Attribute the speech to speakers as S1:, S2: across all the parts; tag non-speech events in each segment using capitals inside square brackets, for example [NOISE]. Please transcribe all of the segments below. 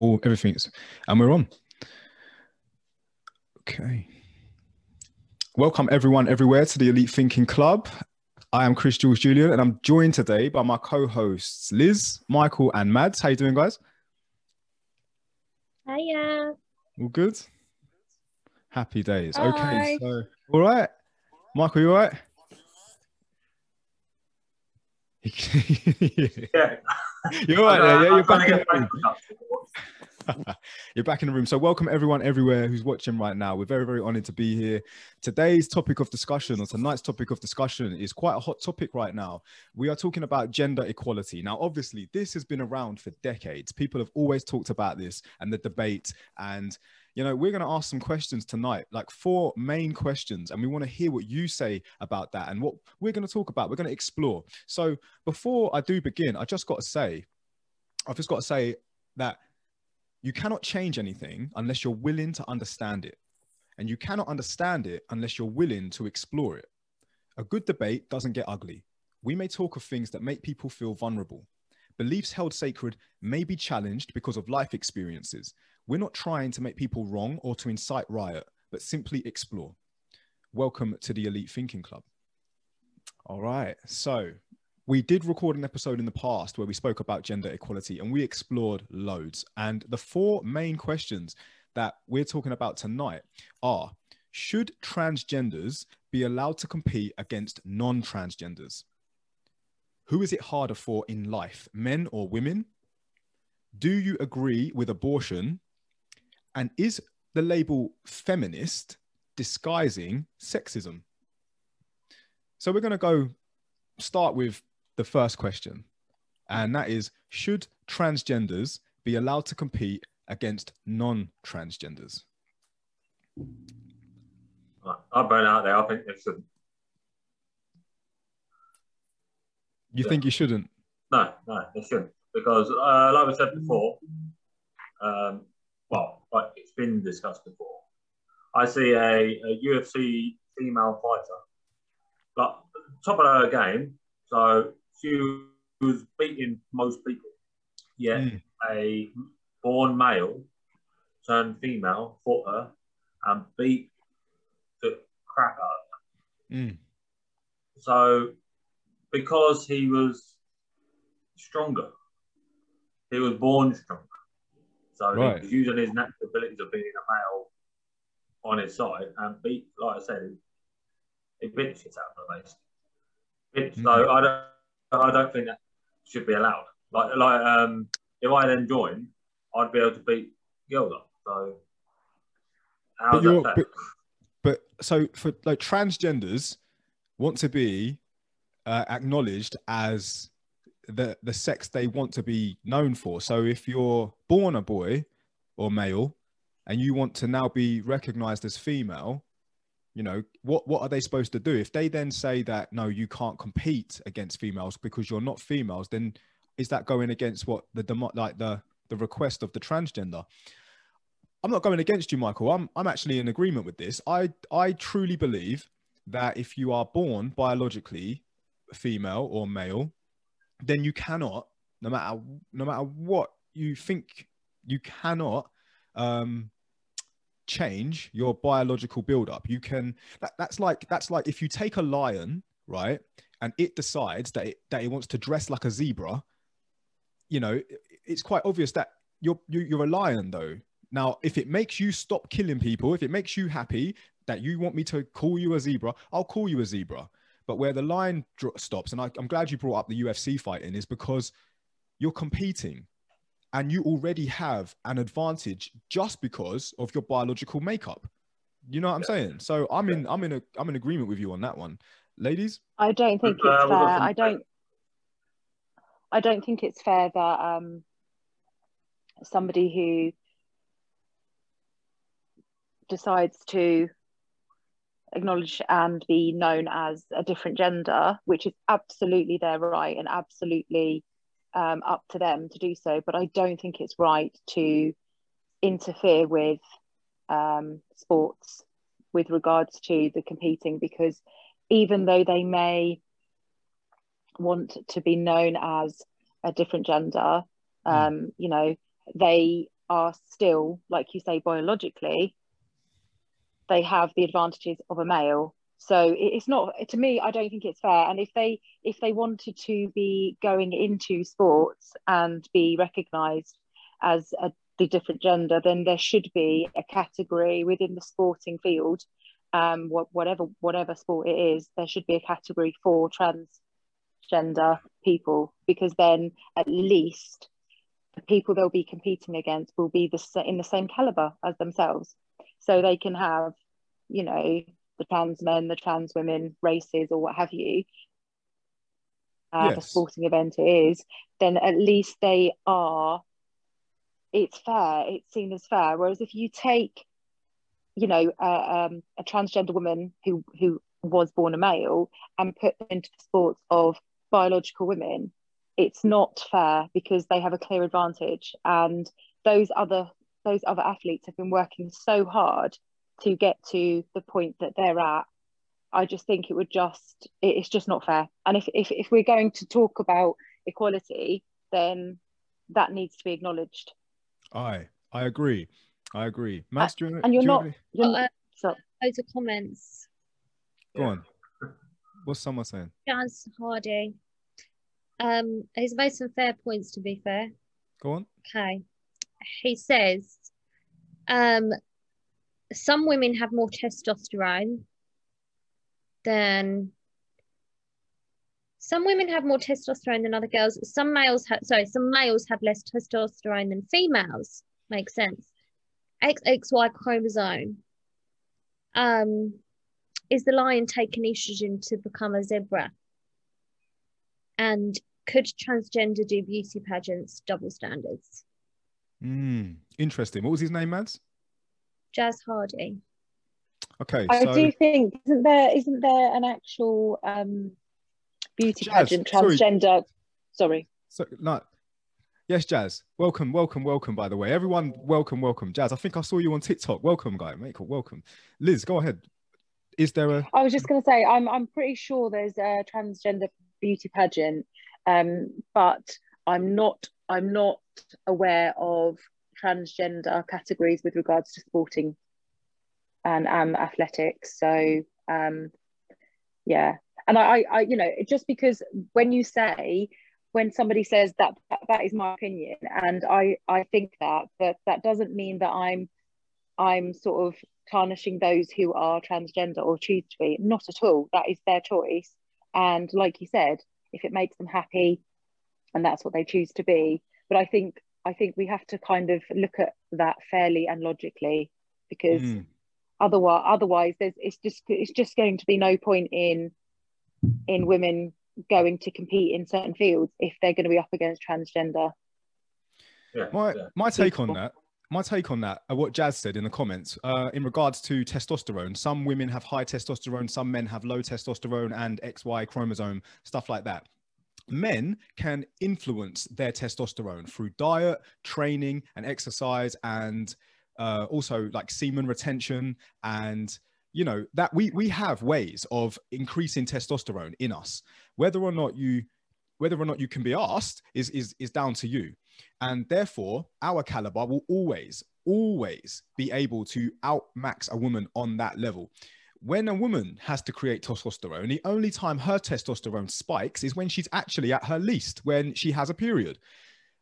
S1: all everything's and we're on. Okay. Welcome everyone everywhere to the Elite Thinking Club. I am Chris Jules Julian and I'm joined today by my co-hosts Liz, Michael, and Mads. How you doing, guys?
S2: Hiya.
S1: All good? Happy days.
S2: Hi.
S1: Okay, so all right. Michael, you all right?
S3: Yeah.
S1: You're right there, yeah. You're back in the room. [LAUGHS] You're back in the room. So, welcome everyone everywhere who's watching right now. We're very, very honored to be here. Today's topic of discussion, or tonight's topic of discussion, is quite a hot topic right now. We are talking about gender equality. Now, obviously, this has been around for decades. People have always talked about this and the debate. And, you know, we're going to ask some questions tonight, like four main questions. And we want to hear what you say about that and what we're going to talk about. We're going to explore. So, before I do begin, I just got to say, I've just got to say that you cannot change anything unless you're willing to understand it. And you cannot understand it unless you're willing to explore it. A good debate doesn't get ugly. We may talk of things that make people feel vulnerable. Beliefs held sacred may be challenged because of life experiences. We're not trying to make people wrong or to incite riot, but simply explore. Welcome to the Elite Thinking Club. All right. So, we did record an episode in the past where we spoke about gender equality and we explored loads. And the four main questions that we're talking about tonight are Should transgenders be allowed to compete against non transgenders? Who is it harder for in life, men or women? Do you agree with abortion? And is the label feminist disguising sexism? So we're going to go start with the first question, and that is Should transgenders be allowed to compete against non transgenders?
S3: I'll burn out there. I think it's a,
S1: You
S3: Yeah.
S1: think you shouldn't?
S3: no, no, it shouldn't. Because, uh, like we said before, um, like it's been discussed before. I see a, a UFC female fighter, like top of her game. So she was beating most people. Yet
S1: Mm.
S3: a born male turned female fought her and beat the crap out of her.
S1: Mm.
S3: So, because he was stronger, he was born stronger. So
S1: Right.
S3: he was using his natural abilities of being a male on his side and beat, like I said, he, the shit out of basically. Bit-
S1: Mhm.
S3: So I don't, I don't think that should be allowed. Like, like, um, if I then join, I'd be able to beat up. So, how's
S1: you're-
S3: that? fair?
S1: But so for like transgenders want to be uh, acknowledged as the the sex they want to be known for. So if you're born a boy or male and you want to now be recognized as female, you know, what what are they supposed to do? If they then say that no, you can't compete against females because you're not females, then is that going against what the demo- like the the request of the transgender? I'm not going against you, Michael. I'm I'm actually in agreement with this. I I truly believe that if you are born biologically female or male, then you cannot, no matter no matter what you think, you cannot um, change your biological buildup. You can. That, that's like that's like if you take a lion, right, and it decides that it, that it wants to dress like a zebra. You know, it- it's quite obvious that you're you, you're a lion, though. Now, if it makes you stop killing people, if it makes you happy that you want me to call you a zebra, I'll call you a zebra. But where the line dr- stops, and I, I'm glad you brought up the UFC fighting, is because you're competing and you already have an advantage just because of your biological makeup. You know what I'm
S3: Yeah.
S1: saying? So I'm in I'm in a I'm in agreement with you on that one. Ladies?
S2: I don't think it's
S3: Uh, we'll
S2: fair. I don't. I don't think it's fair that um, somebody who decides to acknowledge and be known as a different gender, which is absolutely their right and absolutely um, up to them to do so. But I don't think it's right to interfere with um, sports with regards to the competing because even though they may want to be known as a different gender, um, you know, they are still, like you say, biologically, they have the advantages of a male. So it's not to me. I don't think it's fair. And if they if they wanted to be going into sports and be recognised as a, the different gender, then there should be a category within the sporting field, um, whatever whatever sport it is. There should be a category for transgender people because then at least the people they'll be competing against will be the in the same caliber as themselves so they can have you know the trans men the trans women races or what have you uh, yes. the sporting event is then at least they are it's fair it's seen as fair whereas if you take you know uh, um, a transgender woman who who was born a male and put them into the sports of biological women it's not fair because they have a clear advantage and those other those other athletes have been working so hard to get to the point that they're at i just think it would just it's just not fair. And if, if, if we're going to talk about equality then that needs to be acknowledged.
S1: I i agree. I agree. Master,
S2: uh, and you're not any... you're
S4: uh, so loads of comments.
S1: Go on. What's someone saying?
S4: Jazz Hardy. Um, he's made some fair points, to be fair.
S1: Go on.
S4: Okay. He says um, some women have more testosterone than some women have more testosterone than other girls. Some males have sorry, some males have less testosterone than females. Makes sense. XXY chromosome. Um, is the lion taking estrogen to become a zebra? And could transgender do beauty pageants double standards?
S1: Mm, interesting. What was his name, Mads?
S4: Jazz Hardy.
S1: Okay.
S2: I so... do think isn't there isn't there an actual um, beauty Jazz, pageant transgender? Sorry.
S1: sorry. So no. Yes, Jazz. Welcome, welcome, welcome. By the way, everyone, welcome, welcome. Jazz, I think I saw you on TikTok. Welcome, guy. Mate, welcome. Liz, go ahead. Is there a?
S2: I was just going to say, I'm I'm pretty sure there's a transgender beauty pageant um, but I'm not I'm not aware of transgender categories with regards to sporting and um, athletics. So um, yeah, and I, I, you know, just because when you say when somebody says that, that that is my opinion, and I I think that, but that doesn't mean that I'm I'm sort of tarnishing those who are transgender or choose to be. Not at all. That is their choice. And like you said, if it makes them happy and that's what they choose to be but i think i think we have to kind of look at that fairly and logically because mm. otherwise otherwise there's it's just it's just going to be no point in in women going to compete in certain fields if they're going to be up against transgender
S1: yeah, my yeah. my take on that my take on that, uh, what Jazz said in the comments, uh, in regards to testosterone, some women have high testosterone, some men have low testosterone and XY chromosome, stuff like that. Men can influence their testosterone through diet, training, and exercise, and uh, also like semen retention and you know that we we have ways of increasing testosterone in us whether or not you whether or not you can be asked is is is down to you and therefore, our caliber will always, always be able to outmax a woman on that level. When a woman has to create testosterone, the only time her testosterone spikes is when she's actually at her least, when she has a period.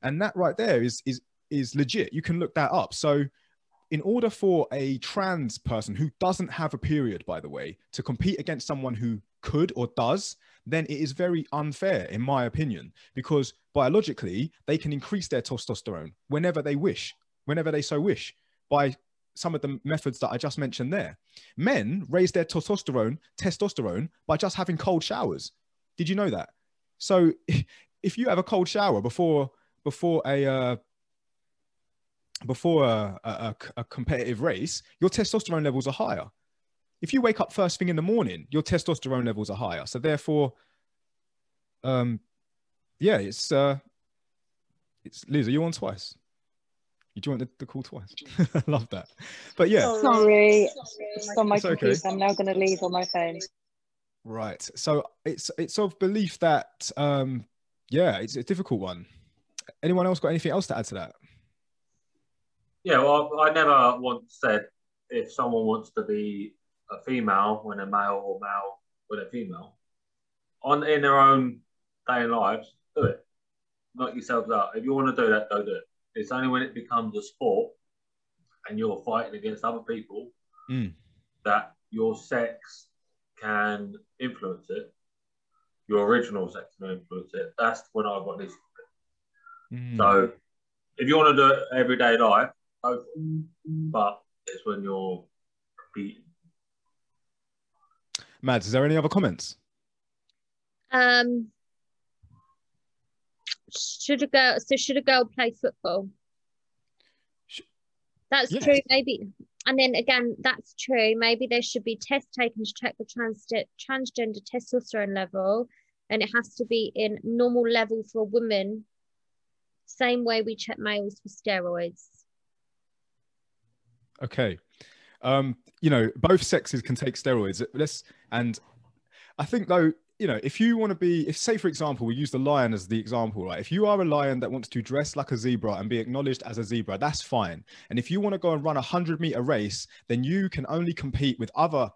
S1: And that right there is is is legit. You can look that up. So in order for a trans person who doesn't have a period, by the way, to compete against someone who could or does, then it is very unfair, in my opinion, because biologically, they can increase their testosterone whenever they wish, whenever they so wish, by some of the methods that I just mentioned there. Men raise their testosterone, testosterone by just having cold showers. Did you know that? So [LAUGHS] if you have a cold shower before before a uh, before a, a, a competitive race, your testosterone levels are higher if you wake up first thing in the morning, your testosterone levels are higher. So therefore, um, yeah, it's uh, it's Liz. Are you on twice? You joined the, the call twice. [LAUGHS] I love that. But yeah,
S2: sorry, it's on my computer. Okay. I'm now going to leave on my phone.
S1: Right. So it's it's of belief that um, yeah, it's a difficult one. Anyone else got anything else to add to that?
S3: Yeah, well, I never once said if someone wants to be a female when a male or male when a female on in their own day in lives, do it. Knock yourselves out. If you want to do that, go do it. It's only when it becomes a sport and you're fighting against other people
S1: Mm.
S3: that your sex can influence it. Your original sex can influence it. That's when I got this.
S1: Mm.
S3: So if you want to do it everyday life, go. But it's when you're competing.
S1: Mads, is there any other comments?
S4: Um, should a girl? So should a girl play football?
S1: Sh-
S4: That's
S1: Yes.
S4: true. Maybe, and then again, that's true. Maybe there should be tests taken to check the trans transgender testosterone level, and it has to be in normal level for women. Same way we check males for steroids.
S1: Okay. Um, you know, both sexes can take steroids. Let's and I think though, you know, if you want to be, if say for example, we use the lion as the example, right? If you are a lion that wants to dress like a zebra and be acknowledged as a zebra, that's fine. And if you want to go and run a hundred meter race, then you can only compete with other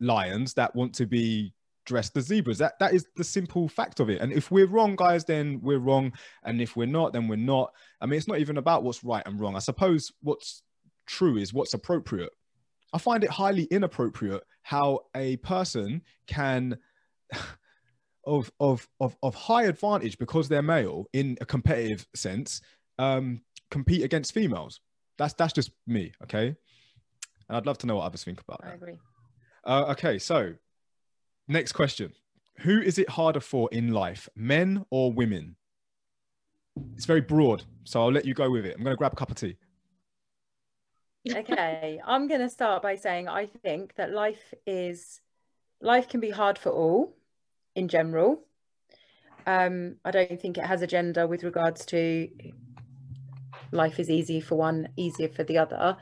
S1: lions that want to be dressed as zebras. That that is the simple fact of it. And if we're wrong, guys, then we're wrong. And if we're not, then we're not. I mean, it's not even about what's right and wrong. I suppose what's true is what's appropriate. I find it highly inappropriate how a person can of of of of high advantage because they're male in a competitive sense um compete against females. That's that's just me, okay? And I'd love to know what others think about
S5: I
S1: that.
S5: I agree.
S1: Uh, okay, so next question. Who is it harder for in life, men or women? It's very broad, so I'll let you go with it. I'm going to grab a cup of tea.
S5: Okay, I'm going to start by saying I think that life is life can be hard for all in general. Um, I don't think it has a gender with regards to life is easy for one, easier for the other.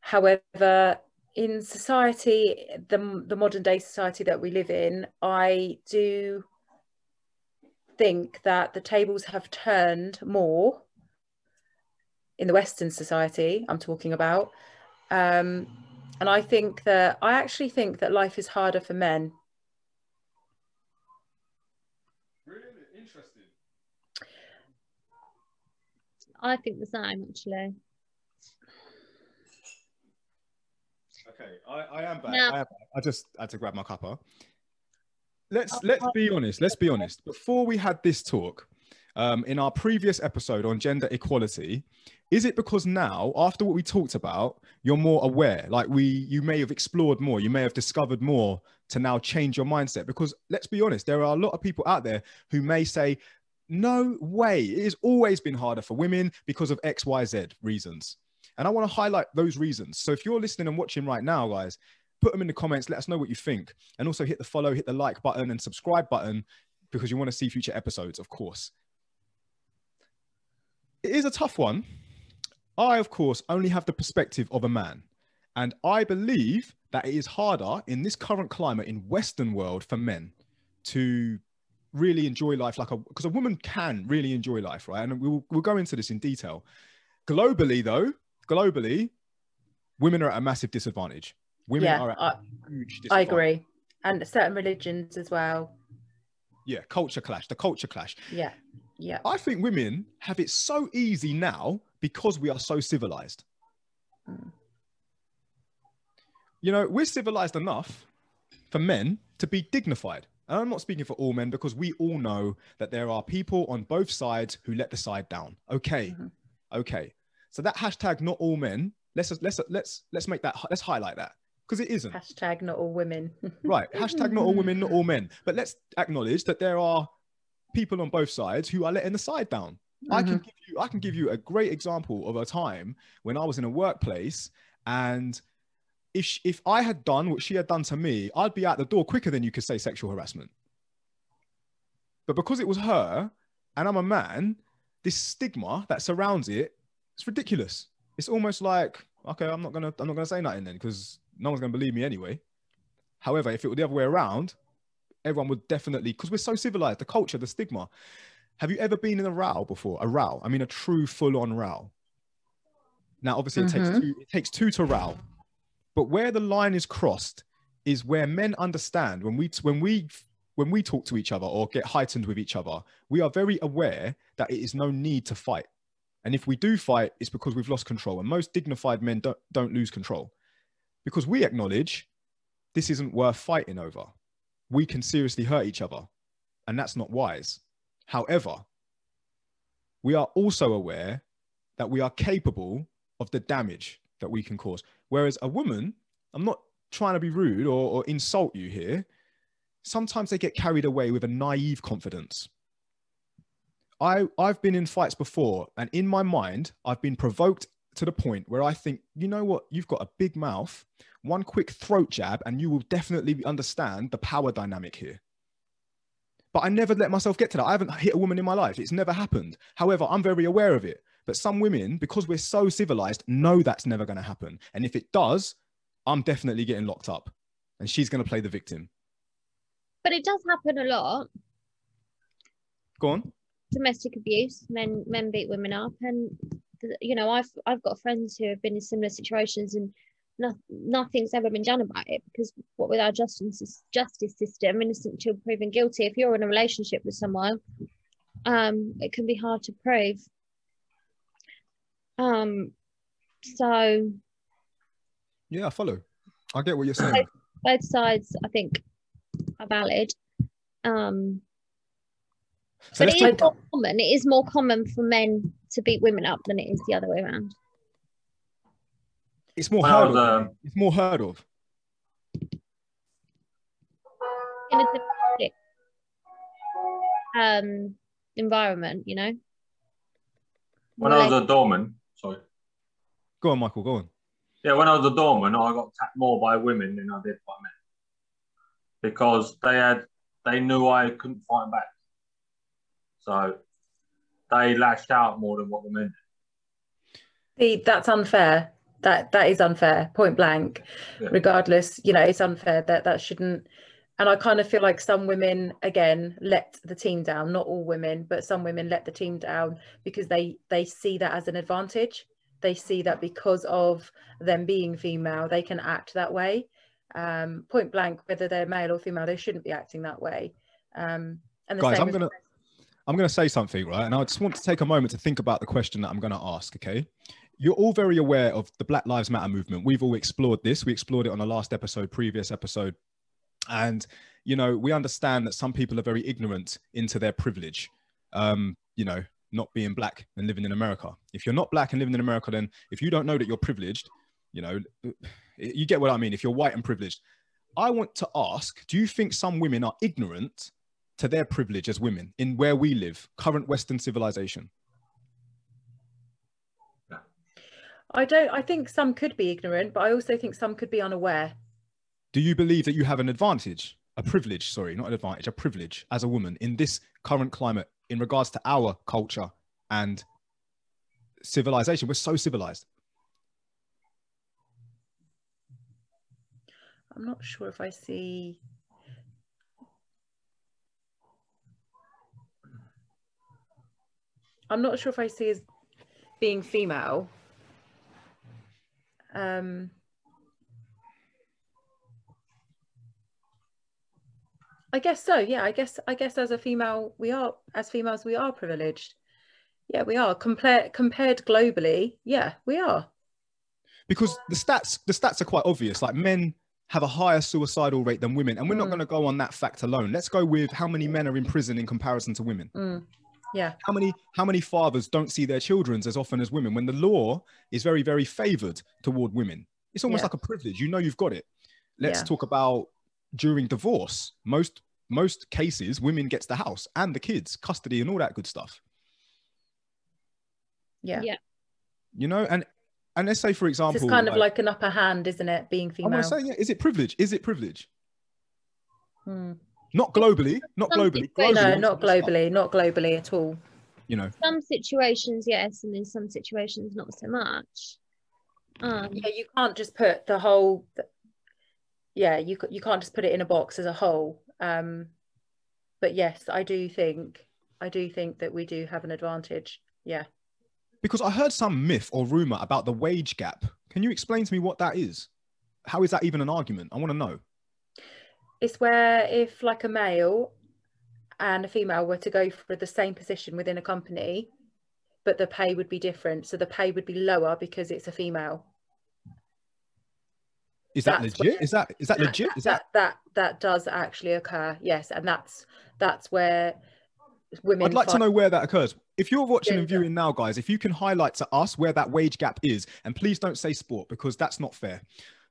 S5: However, in society, the the modern day society that we live in, I do think that the tables have turned more in the Western society, I'm talking about. Um, and I think that I actually think that life is harder for men.
S1: Really interesting.
S4: I think the same actually.
S1: Okay, I, I am back.
S4: Now-
S1: I, am back. I just had to grab my cuppa. Let's
S4: Oh,
S1: let's be honest. Let's be honest. Before we had this talk, um, in our previous episode on gender equality, is it because now, after what we talked about, you're more aware? Like we, you may have explored more, you may have discovered more to now change your mindset. Because let's be honest, there are a lot of people out there who may say, "No way, it has always been harder for women because of X, Y, Z reasons." And I want to highlight those reasons. So if you're listening and watching right now, guys, put them in the comments. Let us know what you think. And also hit the follow, hit the like button and subscribe button because you want to see future episodes, of course. It is a tough one. I, of course, only have the perspective of a man. And I believe that it is harder in this current climate in Western world for men to really enjoy life like a because a woman can really enjoy life, right? And we'll we'll go into this in detail. Globally, though, globally, women are at a massive disadvantage. Women
S5: Yeah,
S1: are at
S5: I-
S1: huge
S5: I agree. And certain religions as well.
S1: Yeah, culture clash, the culture clash.
S5: Yeah. Yeah.
S1: I think women have it so easy now because we are so civilized.
S5: Mm.
S1: You know, we're civilized enough for men to be dignified. And I'm not speaking for all men because we all know that there are people on both sides who let the side down. Okay.
S5: Mhm.
S1: Okay. So that hashtag not all men, let's let's let's let's make that let's highlight that because it isn't.
S5: Hashtag not all women.
S1: Right. Hashtag not all women, not all men. But let's acknowledge that there are people on both sides who are letting the side down. I can mm-hmm. give you I can give you a great example of a time when I was in a workplace and if sh if I had done what she had done to me, I'd be out the door quicker than you could say sexual harassment. But because it was her and I'm a man, this stigma that surrounds it, it's ridiculous. It's almost like, okay, I'm not gonna I'm not gonna say nothing then because no one's gonna believe me anyway. However, if it were the other way around, everyone would definitely because we're so civilized, the culture, the stigma. Have you ever been in a row before? A row? I mean, a true full-on row. Now, obviously, it takes
S5: Mhm.
S1: two, it takes two to row, but where the line is crossed is where men understand when we when we when we talk to each other or get heightened with each other, we are very aware that it is no need to fight. And if we do fight, it's because we've lost control. And most dignified men don't, don't lose control because we acknowledge this isn't worth fighting over. We can seriously hurt each other, and that's not wise. However, we are also aware that we are capable of the damage that we can cause. Whereas a woman, I'm not trying to be rude or, or insult you here, sometimes they get carried away with a naive confidence. I, I've been in fights before, and in my mind, I've been provoked to the point where I think, you know what, you've got a big mouth, one quick throat jab, and you will definitely understand the power dynamic here. But I never let myself get to that. I haven't hit a woman in my life. It's never happened. However, I'm very aware of it. But some women, because we're so civilized, know that's never going to happen. And if it does, I'm definitely getting locked up. And she's going to play the victim.
S4: But it does happen a lot.
S1: Go on.
S4: Domestic abuse, men men beat women up, and you know I've I've got friends who have been in similar situations, and no, nothing's ever been done about it because what with our justice justice system, innocent until proven guilty. If you're in a relationship with someone, um, it can be hard to prove. Um, so
S1: Yeah, I follow. I get what you're saying.
S4: both sides, I think, are valid. Um,
S1: So
S4: but it is more common. It is more common for men to beat women up than it is the other way around.
S1: it's more
S3: When
S1: heard of.
S3: um,
S1: It's more heard of.
S4: In a domestic um, environment, you know.
S3: when I was a doorman, sorry.
S1: Go on, Michael. Go on.
S3: Yeah, when I was a doorman, I got attacked more by women than I did by men because they had they knew I couldn't fight back, so they lashed out more than what the men
S5: See, that's unfair. That that is unfair, point blank.
S3: Yeah.
S5: Regardless, you know, it's unfair that that shouldn't. And I kind of feel like some women, again, let the team down. Not all women, but some women let the team down because they they see that as an advantage. They see that because of them being female, they can act that way. Um, point blank, whether they're male or female, they shouldn't be acting that way. Um, and the
S1: Guys,
S5: same
S1: I'm gonna I'm gonna say something, right? And I just want to take a moment to think about the question that I'm gonna ask. Okay, you're all very aware of the Black Lives Matter movement. We've all explored this. We explored it on the last episode, previous episode, and you know we understand that some people are very ignorant into their privilege. Um, you know, not being black and living in America. If you're not black and living in America, then if you don't know that you're privileged, you know, you get what I mean. If you're white and privileged, I want to ask: Do you think some women are ignorant to their privilege as women in where we live, current Western civilization?
S5: I don't. I think some could be ignorant, but I also think some could be unaware.
S1: Do you believe that you have an advantage, a privilege, sorry, not an advantage, a privilege as a woman in this current climate in regards to our culture and civilization? We're so civilized.
S5: I'm not sure if I see. I'm not sure if I see as being female. Um, I guess so. Yeah, I guess I guess as a female, we are as females we are privileged. Yeah, we are compared compared globally. Yeah, we are.
S1: Because the stats, the stats are quite obvious. Like men have a higher suicidal rate than women, and we're not
S5: Mm.
S1: going to go on that fact alone. Let's go with how many men are in prison in comparison to women.
S5: Mm, yeah.
S1: how many how many fathers don't see their children as often as women when the law is very very favored toward women it's almost
S5: Yeah.
S1: like a privilege you know you've got it let's
S5: Yeah.
S1: talk about during divorce most most cases women gets the house and the kids custody and all that good stuff
S5: Yeah.
S4: Yeah.
S1: you know and and let's say for example
S5: It's kind of like an upper hand, isn't it? Being female.
S1: want to say yeah is it privilege is it privilege
S5: Hmm.
S1: Not globally not
S4: Some
S1: globally,
S4: situations-
S5: No, not globally, not globally at all.
S1: you know
S4: Some situations, yes, and in some situations, not so much. Um,
S5: Yeah, you can't just put the whole. Yeah, you you can't just put it in a box as a whole. Um, but yes, I do think I do think that we do have an advantage. Yeah.
S1: Because I heard some myth or rumor about the wage gap. Can you explain to me what that is? How is that even an argument? I want to know.
S5: It's where if like a male and a female were to go for the same position within a company, but the pay would be different. So the pay would be lower because it's a female.
S1: Is that
S5: That's
S1: legit?
S5: where-
S1: Is that is that legit? Is that
S5: that that does actually occur? Yes, and that's that's where women.
S1: I'd like to know where that occurs. If you're watching and viewing now, guys, if you can highlight to us where that wage gap is, and please don't say sport because that's not fair.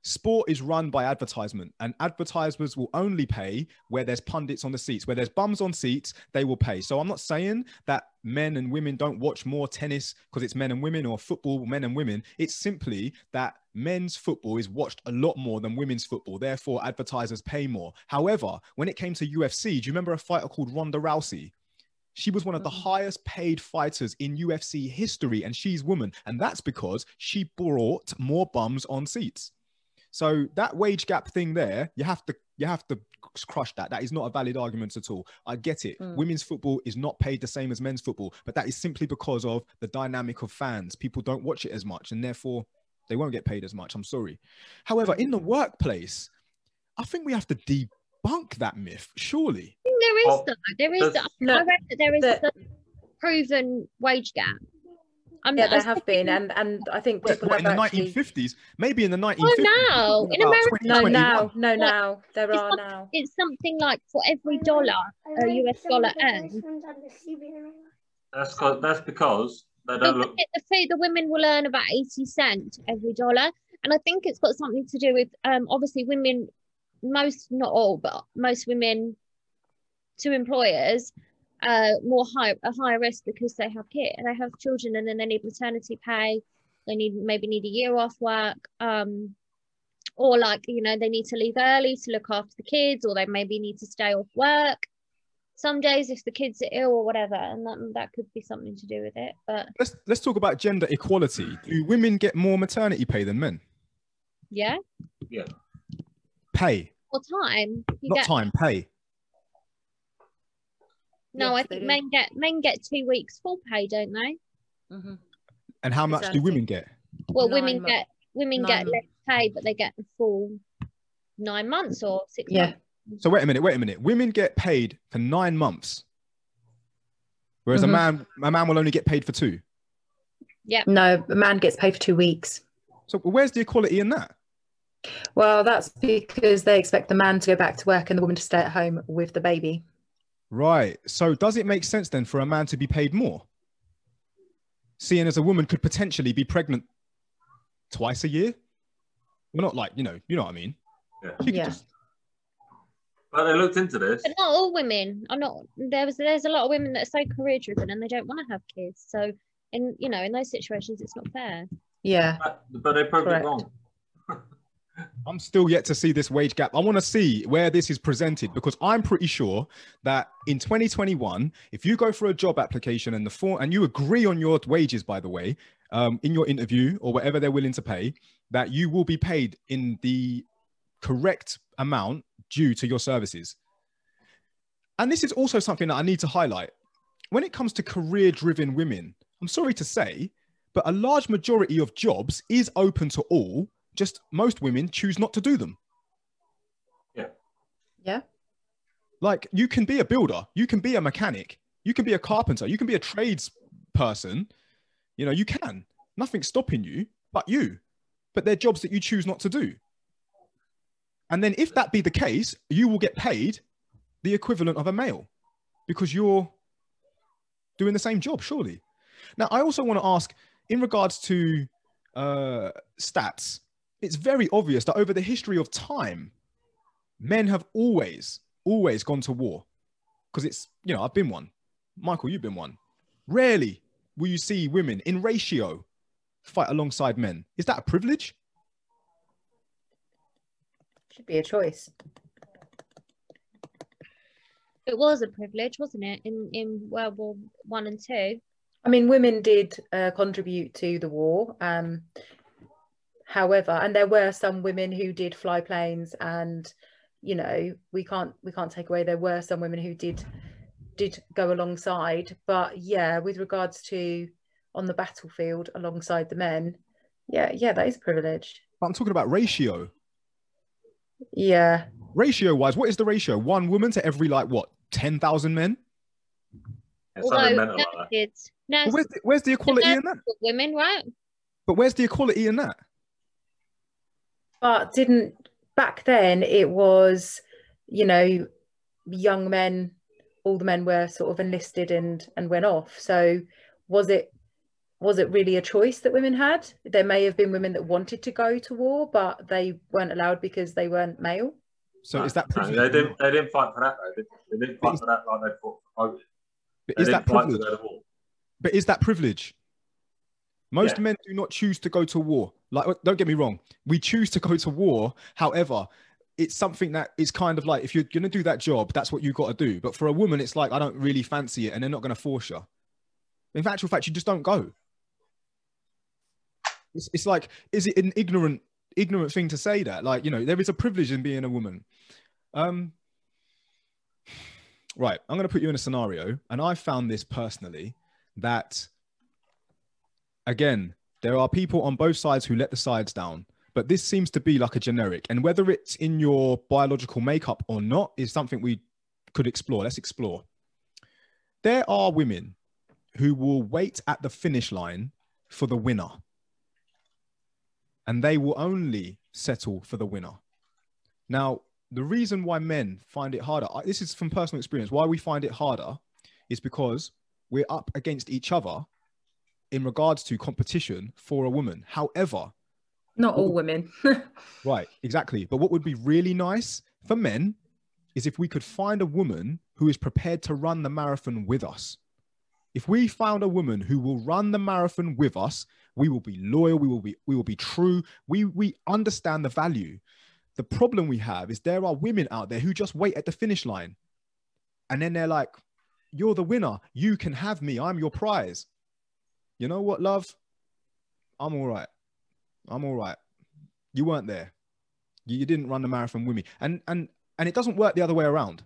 S1: Sport is run by advertisement, and advertisers will only pay where there's pundits on the seats. Where there's bums on seats, they will pay. So I'm not saying that men and women don't watch more tennis because it's men and women or football, men and women. It's simply that men's football is watched a lot more than women's football. Therefore, advertisers pay more. However, when it came to UFC, do you remember a fighter called Ronda Rousey? She was one of the
S5: Mhm.
S1: highest paid fighters in UFC history, and she's woman. And that's because she brought more bums on seats. So that wage gap thing there, you have to you have to crush that. That is not a valid argument at all. I get it.
S5: Mm.
S1: Women's football is not paid the same as men's football, but that is simply because of the dynamic of fans. People don't watch it as much, and therefore they won't get paid as much. I'm sorry. However, in the workplace, I think we have to debunk that myth. Surely.
S4: There is
S3: Well,
S4: though. There is.
S3: there's-
S4: I read that there is
S5: the-
S4: a proven wage gap. I'm
S5: Yeah, there
S4: still
S5: have been, and and I think
S1: What,
S5: people
S1: what, in the
S5: actually.
S1: 1950s? Maybe in the 1950s.
S4: Oh,
S1: we're
S4: no.
S1: talking
S4: In America-
S5: No, now, no,
S4: What?
S5: now there are
S4: not-
S5: now.
S4: It's something like for every dollar a US dollar earned,
S3: That's cause, that's because they don't look.
S4: the food the women will earn about 80 cent every dollar and i think it's got something to do with um obviously women most not all but most women to employers uh more high a higher risk because they have kid they have children and then they need maternity pay they need maybe need a year off work um or like you know they need to leave early to look after the kids or they maybe need to stay off work some days if the kids are ill or whatever and that, that could be something to do with it but
S1: Let's let's talk about gender equality. Do women get more maternity pay than men?
S4: yeah Yeah.
S1: Pay,
S4: or time you
S1: not
S4: get
S1: time. Pay.
S4: No i
S5: Yes, they
S4: think
S5: do.
S4: men get men get two weeks full pay don't they
S5: Mhm.
S1: And how much do women get?
S4: well
S5: Nine
S4: women
S5: mo-
S4: get women
S5: nine
S4: get less pay but they get the full nine months or six
S5: Yeah.
S4: months
S1: So wait a minute, wait a minute. Women get paid for nine months, whereas a
S5: Mhm.
S1: man a man will only get paid for two. Yeah.
S5: No, a man gets paid for two weeks.
S1: So where's the equality in that?
S5: Well, that's because they expect the man to go back to work and the woman to stay at home with the baby.
S1: Right. So does it make sense then for a man to be paid more? Seeing as a woman could potentially be pregnant twice a year? Well, not like, you know, you know what I mean.
S3: Yeah.
S5: Yeah.
S1: just-
S3: But they looked into this.
S4: but not all women are not there's there's a lot of women that are so career driven and they don't want to have kids so in you know in those situations it's not fair
S5: Yeah.
S3: But, but they proved
S5: Correct.
S3: it wrong.
S1: I'm still yet to see this wage gap. I want to see where this is presented because I'm pretty sure that in 2021, if you go for a job application and the form and you agree on your wages, by the way, um, in your interview or whatever they're willing to pay, that you will be paid in the correct amount due to your services. And this is also something that I need to highlight. When it comes to career driven women, I'm sorry to say, but a large majority of jobs is open to all just most women choose not to do them.
S5: Yeah. Yeah.
S1: Like you can be a builder, you can be a mechanic, you can be a carpenter, you can be a trades person. You know, you can. Nothing's stopping you but you. But they're jobs that you choose not to do. And then if that be the case, you will get paid the equivalent of a male because you're doing the same job, surely. Now, I also want to ask in regards to uh, stats, it's very obvious that over the history of time, men have always, always gone to war because it's, you know, I've been one. Michael, you've been one. Rarely will you see women in ratio fight alongside men. Is that a privilege?
S5: Should be a choice.
S4: it was a privilege wasn't it in in world war one and two
S5: I mean, women did uh, contribute to the war. Um, however, and there were some women who did fly planes, and you know, we can't we can't take away there were some women who did did go alongside. But yeah, with regards to on the battlefield alongside the men, yeah, yeah, that is a privilege.
S1: But I'm talking about ratio.
S5: Yeah.
S1: Ratio wise, what is the ratio? One woman to every like what, ten thousand men?
S3: Yeah,
S4: Although
S3: mental
S4: now
S3: like
S4: kids, now
S1: where's the, where's the equality in that?
S4: women, right?
S1: But where's the equality in that?
S5: But didn't back then it was, you know, young men, all the men were sort of enlisted and and went off. So was it was it really a choice that women had? There may have been women that wanted to go to war, but they weren't allowed because they weren't male.
S1: So is that
S3: No,
S1: privilege?
S3: they didn't. They didn't fight for that though. They, they didn't fight
S1: is-
S3: for that like they fought for voting.
S1: But is that privilege?
S3: go to war.
S1: But is that privilege? Most
S3: Yeah.
S1: men do not choose to go to war. Like, don't get me wrong, we choose to go to war. However, it's something that is kind of like if you're going to do that job, that's what you've got to do. But for a woman, it's like I don't really fancy it, and they're not going to force you. In actual fact, you just don't go. It's, it's like, is it an ignorant, ignorant thing to say that? Like, you know, there is a privilege in being a woman. Um, right, I'm going to put you in a scenario, and I found this personally that again, there are people on both sides who let the sides down, but this seems to be like a generic. And whether it's in your biological makeup or not is something we could explore. Let's explore. There are women who will wait at the finish line for the winner, and they will only settle for the winner. Now, the reason why men find it harder, this is from personal experience, why we find it harder is because we're up against each other in regards to competition for a woman. However,
S5: Not all women. [LAUGHS]
S1: right, exactly. But what would be really nice for men is if we could find a woman who is prepared to run the marathon with us. If we found a woman who will run the marathon with us, we will be loyal, we will be we will be true. We we understand the value. The problem we have is there are women out there who just wait at the finish line. And then they're like, "You're the winner. You can have me. I'm your prize." You know what, love? I'm all right. I'm all right. You weren't there. You, you didn't run the marathon with me. And and and it doesn't work the other way around.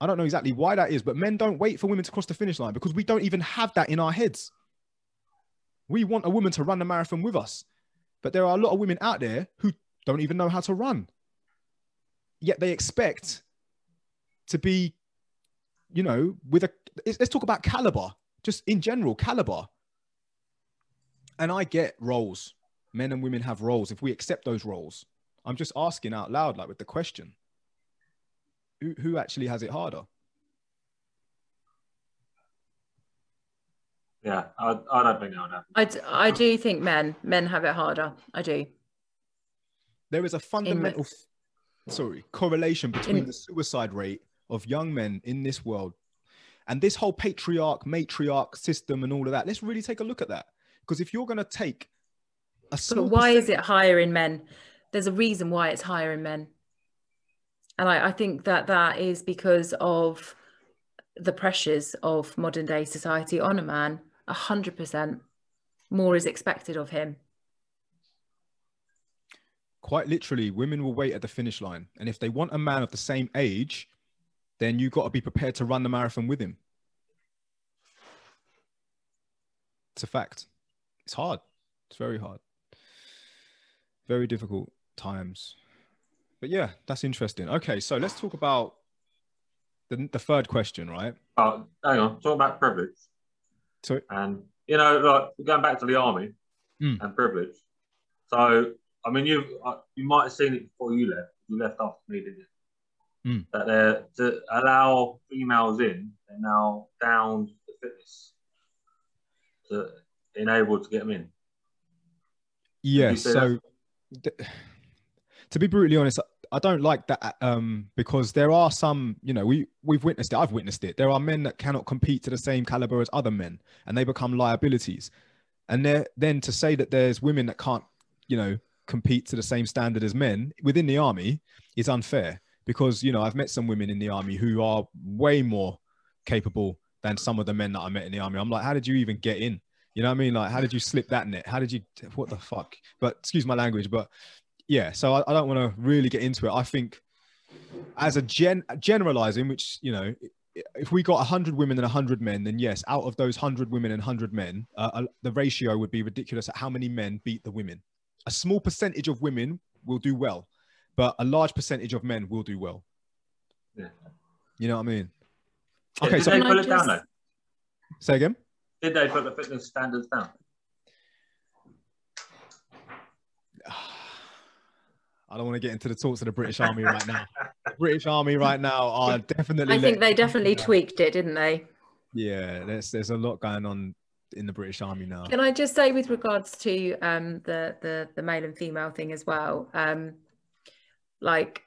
S1: I don't know exactly why that is, but men don't wait for women to cross the finish line because we don't even have that in our heads. We want a woman to run the marathon with us. But there are a lot of women out there who don't even know how to run. Yet they expect to be, you know, with a let's talk about caliber, just in general, caliber. And I get roles. Men and women have roles. If we accept those roles, I'm just asking out loud, like with the question who, who actually has it harder?
S3: Yeah, I, I don't think that would happen.
S5: I, d- I do think men men have it harder. I do.
S1: There is a fundamental, sorry, correlation between
S5: In-
S1: the suicide rate of young men in this world and this whole patriarch, matriarch system and all of that. Let's really take a look at that. Because if you're going to take a
S5: But why is it higher in men? There's a reason why it's higher in men. And I, I think that that is because of the pressures of modern day society on a man. A hundred percent more is expected of him.
S1: quite literally, women will wait at the finish line. And if they want a man of the same age, then you've got to be prepared to run the marathon with him. It's a fact. It's hard. It's very hard. Very difficult times. But yeah, that's interesting. Okay, so let's talk about the, the third question, right?
S3: Oh, hang on, talk about privilege.
S1: So
S3: And you know, like going back to the army
S1: Mm.
S3: and privilege. So, I mean, you uh, you might have seen it before you left. You left after me, didn't you?
S1: Mm.
S3: That they're to allow females in, they're now down the fitness to enable to get them in.
S1: Yeah. So, th- to be brutally honest, I don't like that um, because there are some, you know, we we've witnessed it. I've witnessed it. There are men that cannot compete to the same caliber as other men, and they become liabilities. And there, then to say that there's women that can't, you know, compete to the same standard as men within the army is unfair because you know I've met some women in the army who are way more capable than some of the men that I met in the army. I'm like, how did you even get in? You know what I mean? Like, how did you slip that net? How did you? What the fuck? But excuse my language, but yeah. So I, I don't want to really get into it. I think as a gen generalizing, which you know if we got 100 women and 100 men, then yes, out of those 100 women and 100 men, uh, uh, the ratio would be ridiculous at how many men beat the women. A small percentage of women will do well, but a large percentage of men will do well.
S3: Yeah.
S1: You know what I mean?
S3: Yeah,
S1: Okay,
S3: did
S1: so
S3: they
S5: Can I
S3: put it down though?
S1: say again.
S3: Did they put the fitness standards down? [SIGHS]
S1: I don't want to get into the talks of the British Army right now. The British Army right now are definitely.
S5: I think they definitely tweaked it, didn't they?
S1: Yeah, there's there's a lot going on in the British Army now.
S5: Can I just say, with regards to um, the the the male and female thing as well, um, like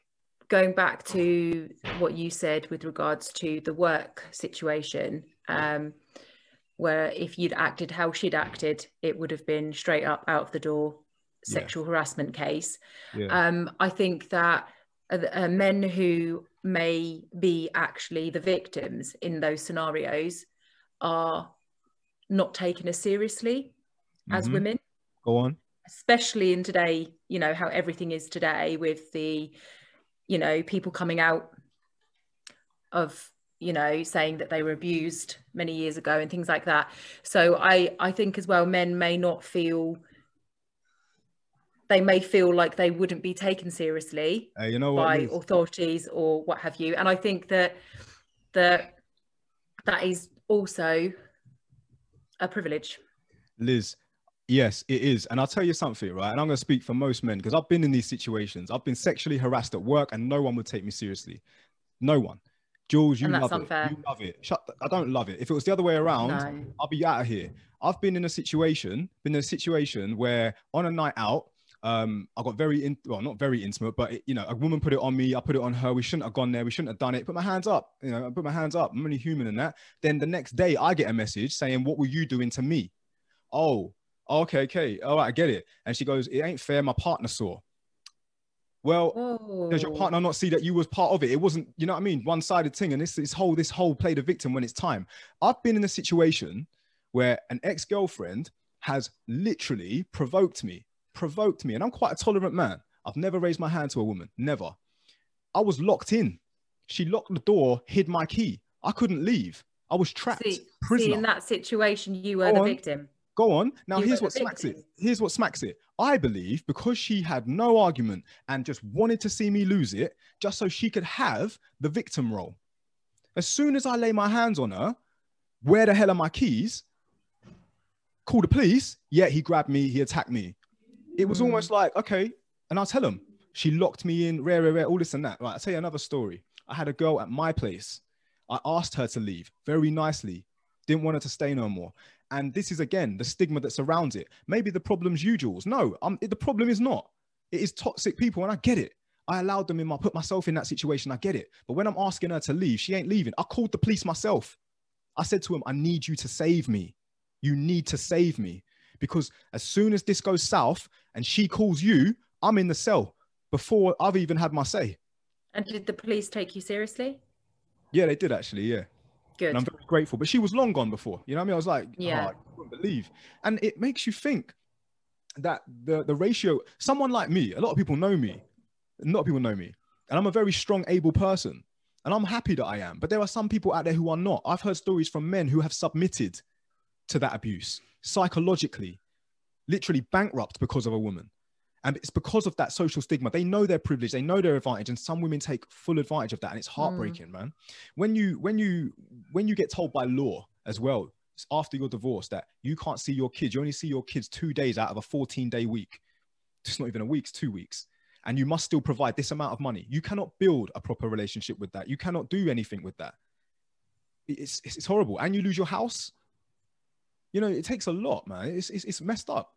S5: going back to what you said with regards to the work situation, um, where if you'd acted how she'd acted, it would have been straight up out of the door
S1: Yeah.
S5: sexual harassment case.
S1: Yeah.
S5: Um, I think that uh, uh, men who may be actually the victims in those scenarios are not taken as seriously as
S1: Mhm.
S5: women,
S1: Go on.
S5: Especially in today, you know, how everything is today with the, you know, people coming out of, you know, saying that they were abused many years ago and things like that. So I, I think as well, men may not feel, they may feel like they wouldn't be taken seriously
S1: Uh, you know
S5: by authorities or what have you. And I think that that that is also a privilege.
S1: Liz, yes, it is. And I'll tell you something, right? And I'm going to speak for most men because I've been in these situations. I've been sexually harassed at work and no one would take me seriously. No one. Jules, you love
S5: unfair.
S1: it. You love it. Shut. The, I don't love it. If it was the other way around,
S5: No.
S1: I'll be out of here. I've been in a situation, been in a situation where on a night out, um, I got very in, well, not very intimate, but it, you know, a woman put it on me. I put it on her. We shouldn't have gone there. We shouldn't have done it. Put my hands up. You know, I put my hands up. I'm only human in that. Then the next day, I get a message saying, "What were you doing to me?" Oh, okay, okay, all right, I get it. And she goes, "It ain't fair. My partner saw." Well,
S5: Oh.
S1: does your partner not see that you was part of it? It wasn't, you know what I mean, one-sided thing. And this this whole this whole play the victim when it's time. I've been in a situation where an ex-girlfriend has literally provoked me, provoked me, and I'm quite a tolerant man. I've never raised my hand to a woman, never. I was locked in. She locked the door, hid my key. I couldn't leave. I was trapped,
S5: See,
S1: prisoner.
S5: see, in that situation, you were
S1: Go
S5: the
S1: on.
S5: victim.
S1: Go on. Now
S5: You
S1: here's what smacks it. Here's what smacks it. I believe because she had no argument and just wanted to see me lose it, just so she could have the victim role. As soon as I lay my hands on her, where the hell are my keys? Call the police. Yeah, he grabbed me, he attacked me. It was
S5: Mm.
S1: almost like, okay, and I'll tell him. She locked me in, rare, rare, rare, all this and that. Right, I'll tell you another story. I had a girl at my place. I asked her to leave very nicely. Didn't want her to stay no more. And this is again the stigma that surrounds it. Maybe the problem's you, Jules. No, um, it- the problem is not. It is toxic people, and I get it. I allowed them in my put myself in that situation. I get it. But when I'm asking her to leave, she ain't leaving. I called the police myself. I said to him, I need you to save me. You need to save me. Because as soon as this goes south and she calls you, I'm in the cell before I've even had my say.
S5: And did the police take you seriously?
S1: Yeah, they did actually. Yeah.
S5: Good.
S1: and I'm very grateful. But she was long gone before. You know what I mean? I was like,
S5: Yeah.
S1: yeah, I couldn't believe. And it makes you think that the the ratio. Someone like me, a lot of people know me. A lot of people know me, and I'm a very strong, able person, and I'm happy that I am. But there are some people out there who are not. I've heard stories from men who have submitted to that abuse psychologically, literally bankrupt because of a woman. And it's because of that social stigma. They know their privilege, they know their advantage, and some women take full advantage of that. And it's hmm. heartbreaking, man. When you when you when you get told by law as well, after your divorce that you can't see your kids, you only see your kids two days out of a 14-day week. It's not even a week, it's two weeks. And you must still provide this amount of money. You cannot build a proper relationship with that. You cannot do anything with that. It's, it's, it's horrible. And you lose your house. You know, it takes a lot, man. It's, it's, it's messed up.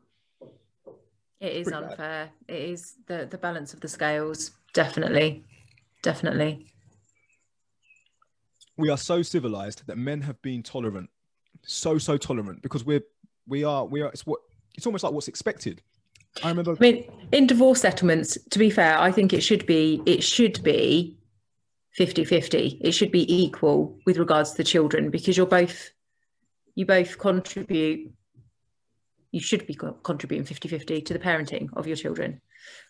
S5: It is
S1: pretty bad.
S5: unfair. It is the the balance of the scales. Definitely, definitely.
S1: we are so civilized that men have been tolerant so so tolerant because we're we are we are it's what it's almost like what's expected i remember
S5: I mean, in divorce settlements, to be fair, I think it should be it should be 50-50. It should be equal with regards to the children because you're both you both contribute you should be co- contributing 50-50 to the parenting of your children.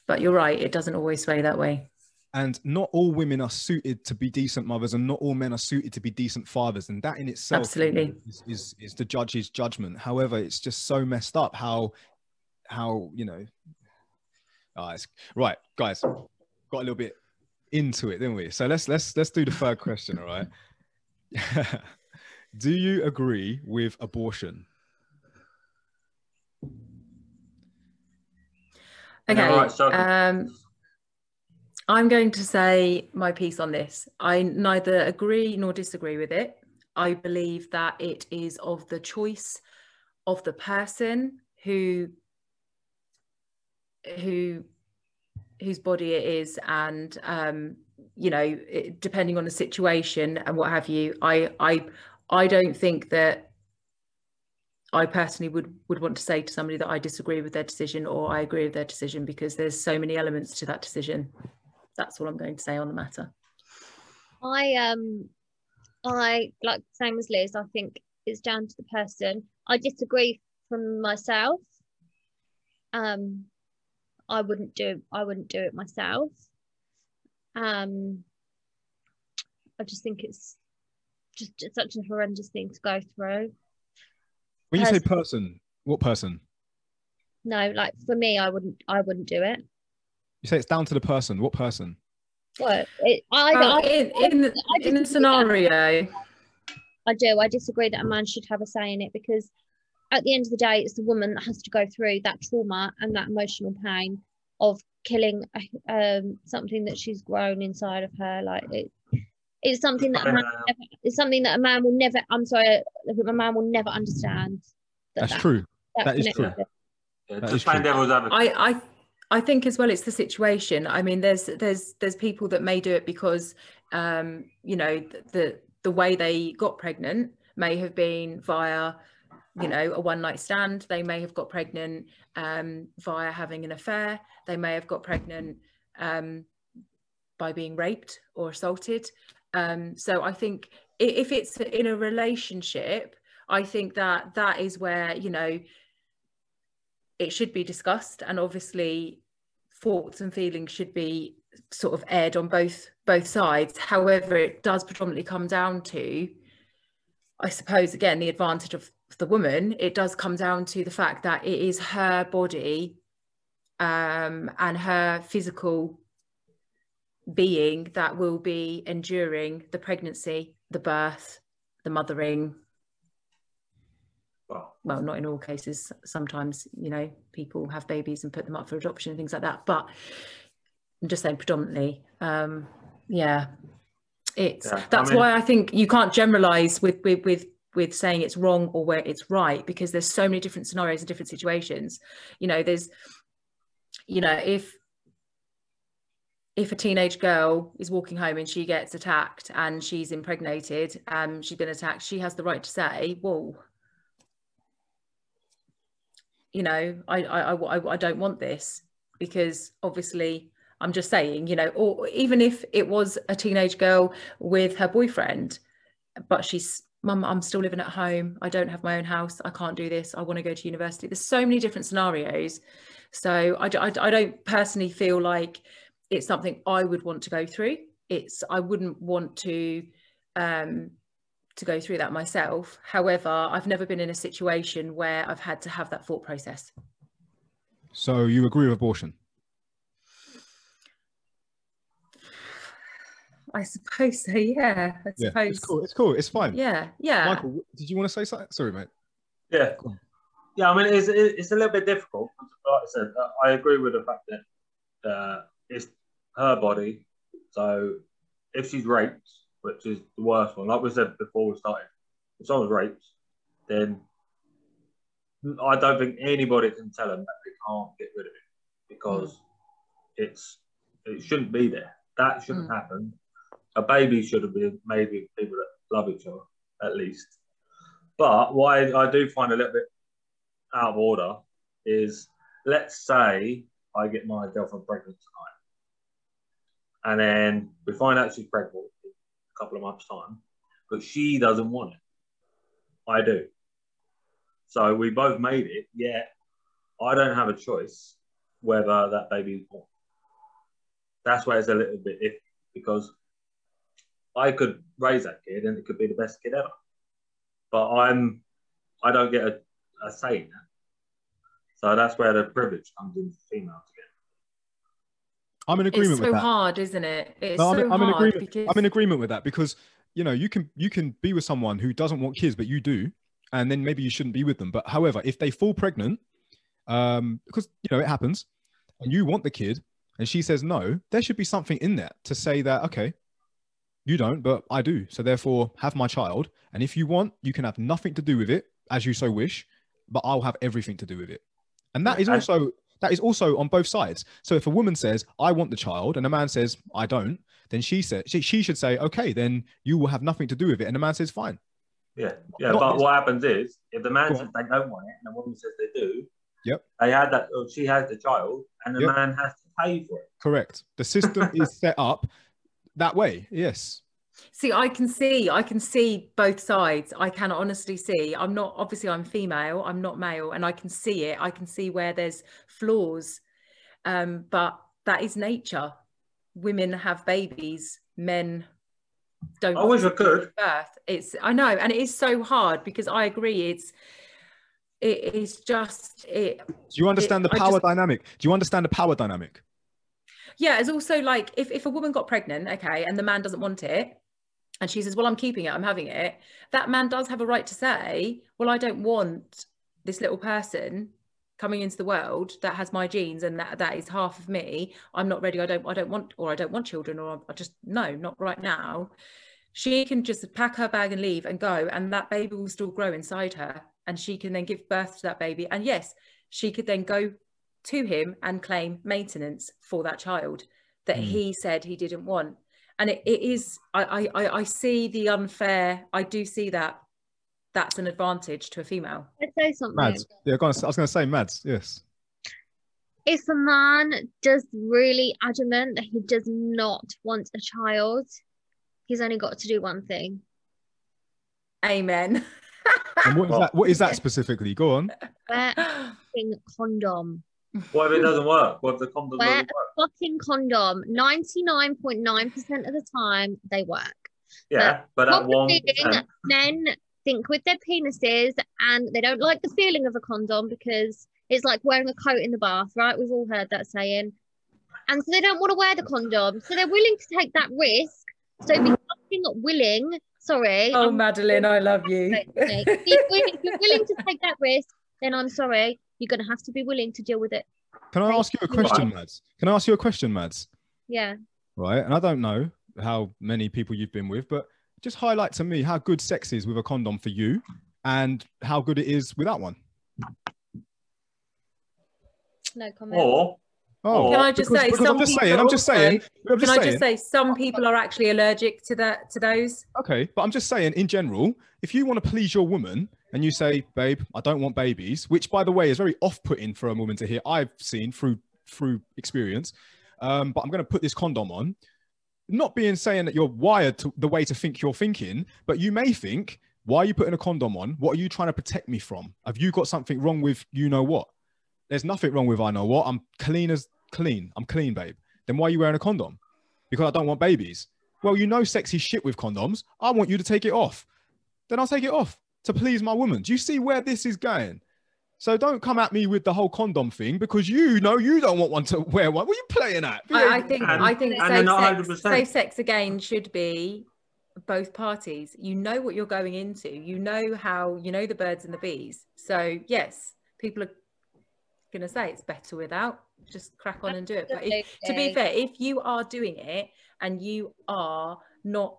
S5: But you're right, it doesn't always sway that way.
S1: and not all women are suited to be decent mothers and not all men are suited to be decent fathers and that in itself
S5: Absolutely.
S1: is, is, is the judge's judgment however it's just so messed up how how you know ah, it's, right guys got a little bit into it didn't we so let's let's let's do the third question all right [LAUGHS] do you agree with abortion
S5: Okay.
S3: Right, so-
S5: um, I'm going to say my piece on this. I neither agree nor disagree with it. I believe that it is of the choice of the person who who whose body it is and um you know it, depending on the situation and what have you i i i don't think that I personally would would want to say to somebody that I disagree with their decision or I agree with their decision because there's so many elements to that decision. That's all I'm going to say on the matter.
S4: I um I like same as Liz, I think it's down to the person. I disagree from myself. Um I wouldn't do I wouldn't do it myself. Um I just think it's just, just such a horrendous thing to go through.
S1: When you say
S4: Person.
S1: person what person
S4: No, like for me I wouldn't I wouldn't do it.
S1: you say it's down to the person what person
S4: What it, I,
S5: Well,
S4: I,
S5: in, in, the,
S4: I
S5: in the scenario,
S4: I do. I disagree that a man should have a say in it because at the end of the day, it's the woman that has to go through that trauma and that emotional pain of killing um, something that she's grown inside of her. Like it, it's something that a man
S3: Uh,
S4: never, it's something that a man will never. I'm sorry, a man will never understand. that
S1: that's
S4: that-
S1: true that is true.
S3: yeah,
S1: That
S3: just
S1: is
S3: playing
S1: true.
S5: I, I I think as well it's the situation. I mean, there's there's there's people that may do it because um, you know the the way they got pregnant may have been via you know a one night stand. They may have got pregnant um, via having an affair. They may have got pregnant um, by being raped or assaulted. Um, so I think if it's in a relationship, I think that that is where you know it should be discussed. And obviously thoughts and feelings should be sort of aired on both both sides. However it does predominantly come down to i suppose again the advantage of the woman. It does come down to the fact that it is her body um, and her physical being that will be enduring the pregnancy the birth the mothering
S3: Well,
S5: well, not in all cases. Sometimes, you know, people have babies and put them up for adoption and things like that. But I'm just saying predominantly. Um, yeah. It's
S3: Yeah, I
S5: that's
S3: mean-
S5: why I think you can't generalize with with with with saying it's wrong or where it's right because there's so many different scenarios and different situations. You know, there's you know, if if a teenage girl is walking home and she gets attacked and she's impregnated, um, she's been attacked, she has the right to say, "Whoa, you know, I, I, I, I- I don't want this because obviously I'm just saying, you know, or even if it was a teenage girl with her boyfriend, but she's, mum, I'm still living at home. I don't have my own house. I can't do this. I want to go to university. There's so many different scenarios. So I, I don't personally feel like it's something I would want to go through. It's, I wouldn't want to, um, to go through that myself. However, I've never been in a situation where I've had to have that thought process.
S1: so you agree with abortion [SIGHS]
S5: I suppose so, yeah. I
S1: yeah
S5: suppose.
S1: it's cool it's cool it's fine
S5: Yeah, yeah.
S1: michael did you want to say something sorry mate
S3: yeah, yeah. I mean, it's it's a little bit difficult. Like I said, I agree with the fact that uh, it's her body. So if she's raped, which is the worst one, like we said before we started, if someone's raped, then I don't think anybody can tell them that they can't get rid of it because it's it shouldn't be there. That shouldn't
S5: Mm.
S3: happen. A baby should have been made with people that love each other, at least. But what I, I do find a little bit out of order is let's say I get my girlfriend pregnant tonight. And then we find out she's pregnant in a couple of months' time, but she doesn't want it. I do. So we both made it, yet I don't have a choice whether that baby is born. that's where it's a little bit iffy because I could raise that kid and it could be the best kid ever, but I'm I don't get a, a say in that. So that's where the privilege comes into females again.
S1: I'm in agreement
S5: It's
S1: with
S5: so
S1: that.
S5: hard, isn't it? It's
S1: No, I'm,
S5: so
S1: I'm in
S5: hard
S1: agreement.
S5: because
S1: I'm in agreement with that because you know you can you can be with someone who doesn't want kids, but you do, and then maybe you shouldn't be with them. But however, if they fall pregnant, um, because you know it happens, and you want the kid, and she says no, there should be something in there to say that okay, you don't, but I do, so therefore have my child, and if you want, you can have nothing to do with it as you so wish, but I'll have everything to do with it, and that is also that is also on both sides. So if a woman says, I want the child, and a man says, I don't, then she said she, she should say, Okay, then you will have nothing to do with it. And the man says, Fine.
S3: Yeah, yeah.
S1: Not
S3: but what happens is if the man says they don't want it and the woman says they do,
S1: Yep.
S3: they had that. Or she has the child, and the
S1: Yep.
S3: man has to pay for it.
S1: Correct. The system [LAUGHS] is set up that way. Yes.
S5: See, I can see, I can see both sides. I can honestly see. I'm not obviously I'm female, I'm not male, and I can see it. I can see where there's flaws. Um, but that is nature. Women have babies, men don't
S3: I wish I could.
S5: birth. It's I know, and it is so hard because I agree. It's it is just it
S1: Do you understand the power
S5: just-
S1: dynamic? Do you understand the power dynamic?
S5: yeah it's also like if, if a woman got pregnant okay and the man doesn't want it and she says well i'm keeping it. I'm having it. That man does have a right to say well i don't want this little person coming into the world that has my genes and that, that is half of me. I'm not ready. I don't i don't want or i don't want children or i just no not right now. She can just pack her bag and leave and go and that baby will still grow inside her. And she can then give birth to that baby. And yes she could then go to him and claim maintenance for that child that
S1: Mm.
S5: he said he didn't want and it, it is I, I i see the unfair i do see that that's an advantage to a female
S4: Let's say something.
S1: Mads. Yeah, go on. I was going to say Mads. Yes.
S4: If a man does really adamant that he does not want a child, he's only got to do one thing.
S5: amen
S1: And what is [LAUGHS] that? What is that specifically? Go on.
S4: Wear a condom.
S3: What if it doesn't work? What if the condom
S4: Where-
S3: doesn't work?
S4: Fucking condom. 99.9% of the time, they work.
S3: Yeah, but that one.
S4: Problem
S3: percent-
S4: men think with their penises and they don't like the feeling of a condom because it's like wearing a coat in the bath, right? We've all heard that saying. And so they don't want to wear the condom. So they're willing to take that risk. So be fucking willing. Sorry.
S5: oh
S4: I'm-
S5: madeline i love you
S4: Right, okay. If you're, if you're willing to take that risk, then I'm sorry. You're going to have to be willing to deal with it.
S1: Can I ask you a question, Mads? Can I ask you a question, Mads?
S4: Yeah.
S1: Right. And I don't know how many people you've been with, but just highlight to me how good sex is with a condom for you and how good it is without one.
S4: No comment.
S3: Or
S1: Oh,
S5: Can I just
S1: because-
S5: say,
S1: because
S5: some
S1: I'm just
S5: people
S1: saying, I'm just saying, I'm
S5: can
S1: just
S5: i just say some people are actually allergic to that to those
S1: okay, but I'm just saying in general, if you want to please your woman and you say, babe, I don't want babies, which by the way is very off-putting for a woman to hear, I've seen through through experience. Um, but I'm going to put this condom on. Not being saying that you're wired to the way to think you're thinking, but you may think, why are you putting a condom on? What are you trying to protect me from? Have you got something wrong with you know what? There's nothing wrong with I know what. I'm clean as clean. I'm clean, babe. Then why are you wearing a condom? Because I don't want babies. Well, you know sexy shit with condoms. I want you to take it off. Then I'll take it off to please my woman. Do you see where this is going? So don't come at me with the whole condom thing because you know you don't want one to wear one. What are you playing at?
S5: I, I think
S3: And-
S5: I think
S3: and they're
S5: safe
S3: not
S5: sex,
S3: 100%.
S5: safe sex again should be both parties. You know what you're going into. You know how you know the birds and the bees. So yes, people are gonna say it's better without. Just crack on and do it. But if, to be fair, if you are doing it and you are not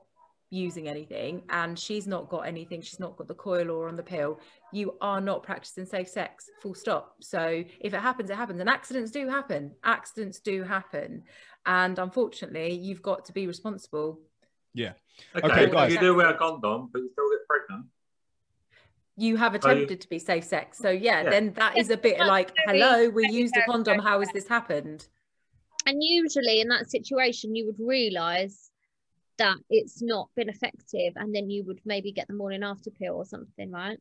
S5: using anything and she's not got anything, she's not got the coil or on the pill, you are not practicing safe sex, full stop. So if it happens, it happens. And accidents do happen. Accidents do happen. And unfortunately, you've got to be responsible.
S3: okay,
S1: Okay, guys.
S3: you do wear a condom, but you still get pregnant.
S5: You have
S3: So you-
S5: attempted to be safe sex. So yeah,
S3: Yeah.
S5: then that is a bit like, hello, we used a condom. How has this happened?
S4: And usually in that situation, you would realise that it's not been effective, and then you would maybe get the morning after pill or something, right?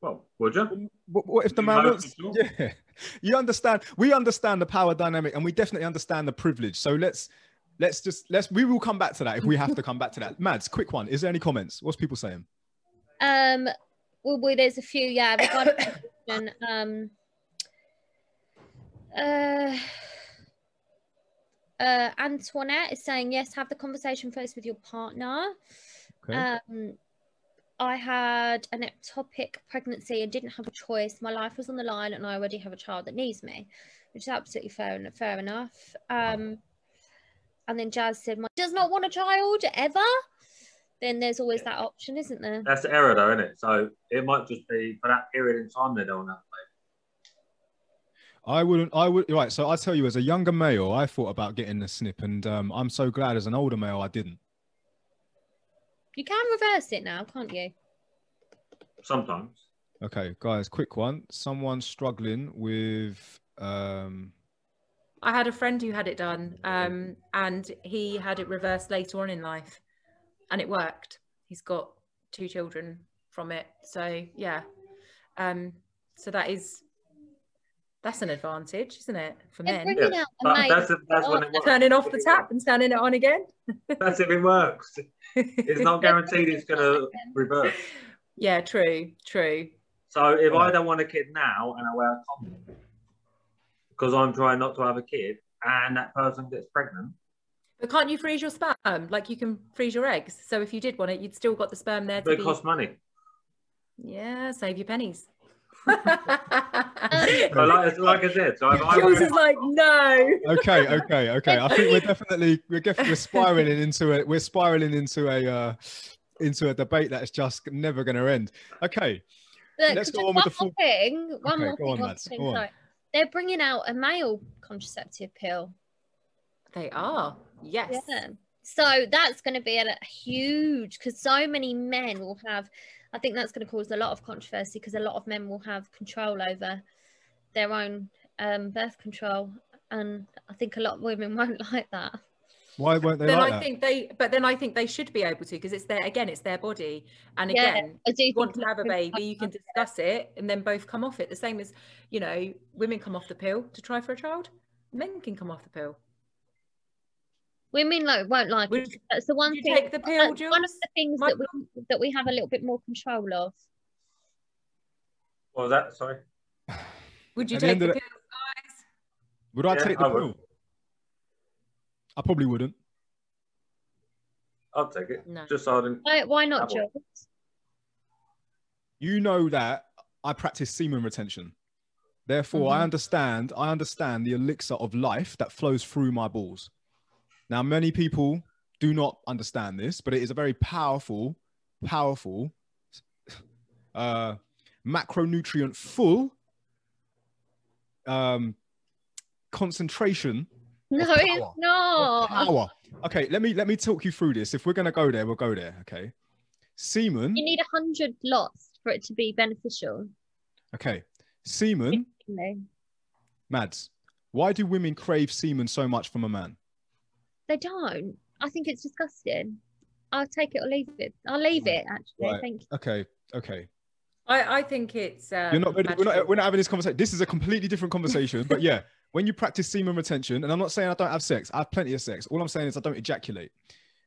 S3: Well, would you?
S1: What, what if the man
S3: know
S1: wants? Yeah, [LAUGHS] you understand. We understand the power dynamic, and we definitely understand the privilege. So let's let's just let's we will come back to that if we have to come back to that. [LAUGHS] Mads, quick one. Is there any comments? What's people saying?
S4: Um, well, well there's a few, yeah. Regarding [COUGHS] the question, um, uh, uh, Antoinette is saying yes. Have the conversation first with your partner.
S1: Okay.
S4: Um, I had an ectopic pregnancy and didn't have a choice. My life was on the line, and I already have a child that needs me, which is absolutely fair and fair enough. Um, and then Jazz said, "My does not want a child ever." Then there's always that option, isn't there?
S3: That's the error, though, isn't it? So it might just be for that period in time they don't want
S1: I wouldn't. I would. Right. So I tell you, as a younger male, I thought about getting the snip, and um, I'm so glad as an older male I didn't.
S4: You can reverse it now, can't you?
S3: Sometimes.
S1: Okay, guys, quick one. Someone struggling with. Um,
S5: I had a friend who had it done, um, and he had it reversed later on in life, and it worked. He's got two children from it, so yeah. Um, so that is that's an advantage, isn't it, for men?
S3: Yeah,
S4: out a
S3: But
S4: mate.
S3: that's, that's when it works.
S5: Turning off the tap and turning it on again. [LAUGHS]
S3: That's if it works. It's not guaranteed it's going to reverse.
S5: Yeah, true, true.
S3: So if I don't want a kid now and I wear a condom because I'm trying not to have a kid and that person gets pregnant,
S5: But can't you freeze your sperm? Like you can freeze your eggs. So if you did want it, you'd still got the sperm there to
S3: but it
S5: be.
S3: costs money.
S5: Yeah, save your pennies. [LAUGHS]
S3: So like, like I said, so I
S5: Jules
S3: wear,
S5: is like, no.
S1: okay, okay, okay. I think we're definitely we're def- we're spiraling into it. We're spiraling into a uh, into a debate that's just never going to end. Okay,
S4: Look,
S1: Let's go on with the full-
S4: thing. One
S1: Okay,
S4: more thing.
S1: on,
S4: one thing,
S1: on.
S4: sorry. They're bringing out a male contraceptive pill.
S5: They are. Yes.
S4: Yeah. So that's going to be a, a huge because so many men will have. I think that's going to cause a lot of controversy because a lot of men will have control over their own um, birth control, and I think a lot of women [LAUGHS] won't like that.
S1: why won't they
S5: Then
S1: like
S5: I
S1: that?
S5: think they, but then I think they should be able to because it's their again, it's their body. And
S4: Yeah,
S5: again,
S4: I do
S5: you want to have a baby, you can discuss it and then both come off it. The same as, you know, women come off the pill to try for a child. Men can come off the pill.
S4: Women like won't like
S5: Would-
S4: it. That's the one thing.
S5: take the pill,
S4: that's one of the things
S5: My-
S4: that we that we have a little bit more control of.
S3: what was that? Sorry.
S5: Would you
S1: At
S5: take
S1: end
S5: the
S1: of
S5: pill, guys?
S1: Would I
S3: Yeah,
S1: take the
S3: I would.
S1: pill? I probably wouldn't.
S3: I'll take it.
S5: No.
S3: Just so I didn't.
S4: Why, why not,
S3: Double.
S4: Jules?
S1: You know that I practice semen retention. Therefore, I
S5: Mhm.
S1: understand. I understand the elixir of life that flows through my balls. Now, many people do not understand this, but it is a very powerful, powerful, uh, macronutrient full um, concentration
S4: No,
S1: power.
S4: it's not.
S1: power. Okay, let me let me talk you through this. If we're gonna go there, we'll go there. Okay, semen.
S4: You need a hundred lots for it to be beneficial.
S1: Okay, semen. Mads, why do women crave semen so much from a man?
S4: Don't. I think it's disgusting. I'll take it or leave it. I'll leave it actually.
S1: Right.
S4: Thank you.
S1: Okay, okay.
S5: I, I think it's. Um,
S1: You're not ready. We're not, we're not having this conversation. This is a completely different conversation. but yeah, [LAUGHS] when you practice semen retention, and I'm not saying I don't have sex, I have plenty of sex. All I'm saying is I don't ejaculate.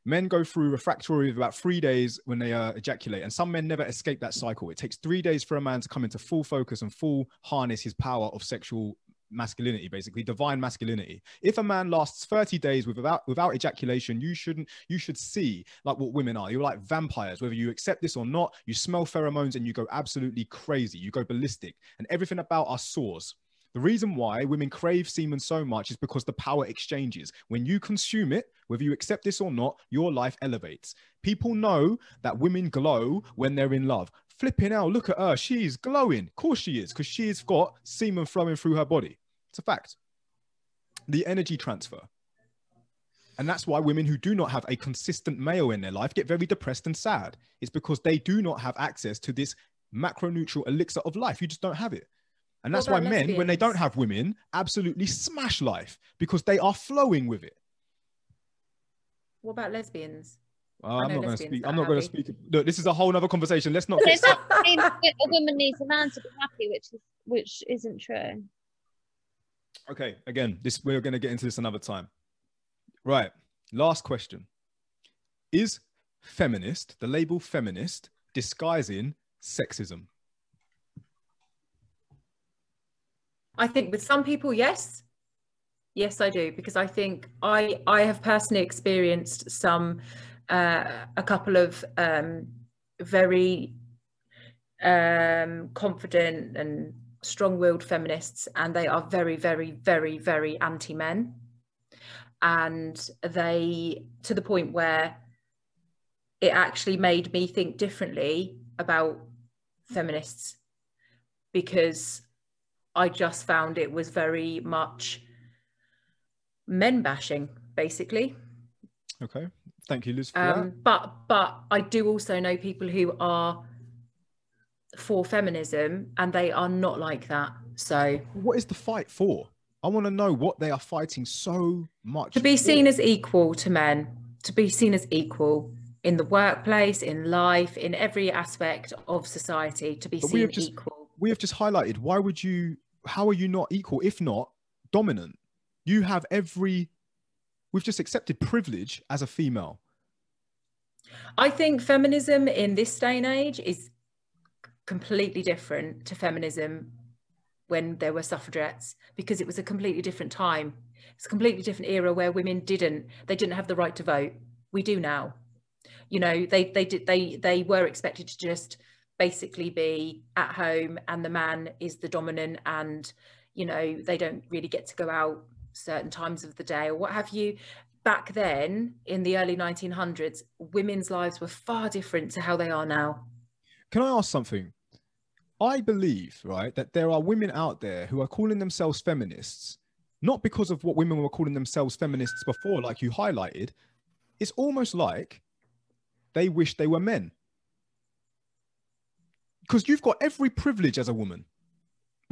S1: Men go through refractory of about three days when they uh, ejaculate, and some men never escape that cycle. It takes three days for a man to come into full focus and full harness his power of sexual masculinity, basically divine masculinity. If a man lasts 30 days without without ejaculation, you shouldn't. You should see like what women are. You're like vampires. Whether you accept this or not, you smell pheromones and you go absolutely crazy. You go ballistic, and everything about us soars. The reason why women crave semen so much is because the power exchanges. When you consume it, whether you accept this or not, your life elevates. People know that women glow when they're in love. Flipping out, look at her. She's glowing. Of course she is, because she's got semen flowing through her body. It's a fact. The energy transfer. And that's why women who do not have a consistent male in their life get very depressed and sad. It's because they do not have access to this macronutrient elixir of life. You just don't have it. And that's why
S5: about
S1: men, when they don't have women, absolutely smash life because they are flowing with it.
S5: What about lesbians?
S1: Uh,
S5: I
S1: I'm not going to speak. I'm not going to speak. Look, this is a whole other conversation. Let's not
S4: But
S1: get.
S4: doesn't a woman needs a man to be happy, which is which isn't true.
S1: Okay, again, this we're going to get into this another time. Right. Last question. Is feminist, the label feminist, disguising sexism?
S5: I think with some people, yes. Yes, I do, because I think I I have personally experienced some uh, a couple of um, very um, confident and strong-willed feminists, and they are very, very, very, very anti-men, and they to the point where it actually made me think differently about feminists because I just found it was very much men bashing, basically.
S1: Okay, thank you, Liz.
S5: Um, but but I do also know people who are for feminism, and they are not like that. So
S1: What is the fight for? I want to know what they are fighting so much
S5: to be
S1: for.
S5: seen as equal to men, to be seen as equal in the workplace, in life, in every aspect of society, to be
S1: But
S5: seen
S1: just-
S5: equal.
S1: we have just highlighted why would you how are you not equal if not dominant you have every we've just accepted privilege as a female
S5: I think feminism in this day and age is completely different to feminism when there were suffragettes because it was a completely different time. It's a completely different era where women didn't they didn't have the right to vote. We do now. You know, they they did they they were expected to just basically be at home and the man is the dominant and you know they don't really get to go out certain times of the day or what have you back then in the early 1900s women's lives were far different to how they are now
S1: can i ask something i believe right that there are women out there who are calling themselves feminists not because of what women were calling themselves feminists before like you highlighted it's almost like they wish they were men because you've got every privilege as a woman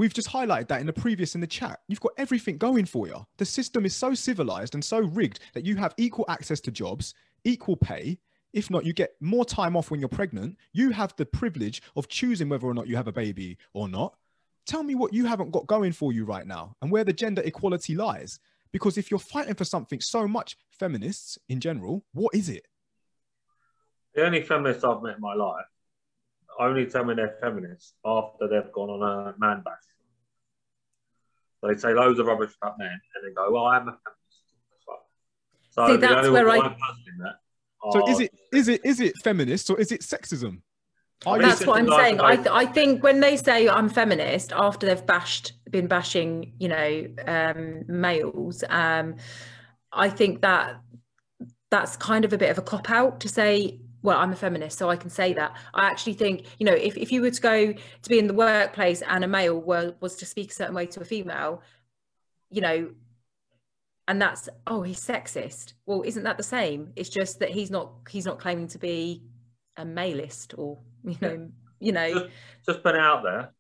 S1: We've just highlighted that in the previous in the chat. You've got everything going for you. The system is so civilized and so rigged that you have equal access to jobs, equal pay. If not, you get more time off when you're pregnant. You have the privilege of choosing whether or not you have a baby or not. Tell me what you haven't got going for you right now and where the gender equality lies. Because if you're fighting for something so much, feminists in general, what is it?
S3: The only feminists I've met in my life only tell me they're feminists after they've gone on a man bash. So they say loads of rubbish about men and then go, Well, I'm a feminist. So
S5: See,
S3: the
S5: that's
S3: only
S5: where
S3: one
S5: I-
S3: person in that
S1: So is it is it is it feminist or is it sexism? Are you
S5: that's what i'm saying.
S3: Of
S5: I,
S3: a-
S5: th- I think when they say i'm feminist after they've bashed been bashing you know um males um i think that that's kind of a bit of a cop out to say well i'm a feminist so i can say that. I actually think you know if, if you were to go to be in the workplace and a male were, was to speak a certain way to a female you know and that's oh he's sexist well isn't that the same it's just that he's not he's not claiming to be a maleist or you know you know
S3: just, just put it out there.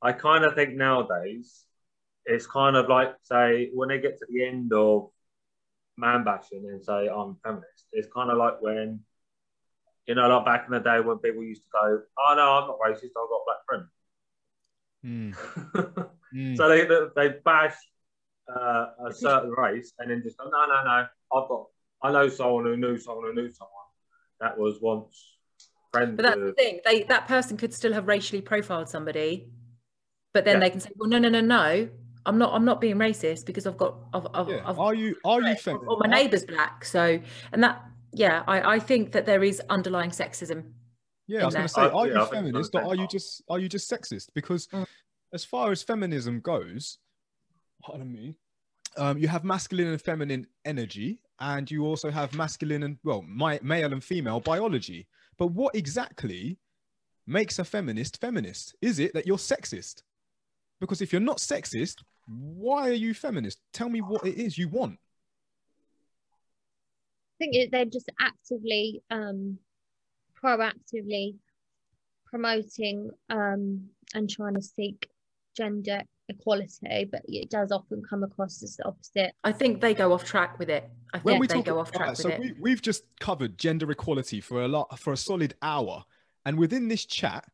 S3: I kind of think nowadays it's kind of like say when they get to the end of man bashing and say I'm feminist. It's kind of like when you know, like back in the day when people used to go, "Oh no, I'm not racist. I've got black friend."
S1: Mm, [LAUGHS] mm.
S3: so they they, they bash uh, a certain race and then just go, "No, no, no. I've got. I know someone who knew someone who knew someone that was once friends
S5: But that's the thing. They that person could still have racially profiled somebody, but then
S3: Yeah.
S5: they can say, "Well, no, no, no, no. I'm not. I'm not being racist because I've got. I've, I've,
S1: Yeah.
S5: I've
S1: Are you are you
S5: or
S1: feminist?
S5: or my neighbour's black." So, and that, yeah, I, I think that there is underlying sexism.
S1: Yeah, I was going to say, are
S3: yeah,
S1: you
S3: I think it's
S1: feminist or
S3: on
S1: are you just are you just sexist? Because
S5: Mm.
S1: as far as feminism goes, pardon me, um, you have masculine and feminine energy, and you also have masculine and well, my, male and female biology. But what exactly makes a feminist feminist? Is it that you're sexist? Because if you're not sexist, why are you feminist? Tell me what it is you want.
S4: I think they're just actively, um, proactively promoting um, and trying to seek gender equality, but it does often come across as the opposite.
S5: I think they go off track with it. I
S1: when
S5: think
S1: we
S5: they
S1: talk
S5: go off track
S1: Alright,
S5: with
S1: so
S5: it.
S1: we, we've just covered gender equality for a lot for a solid hour and within this chat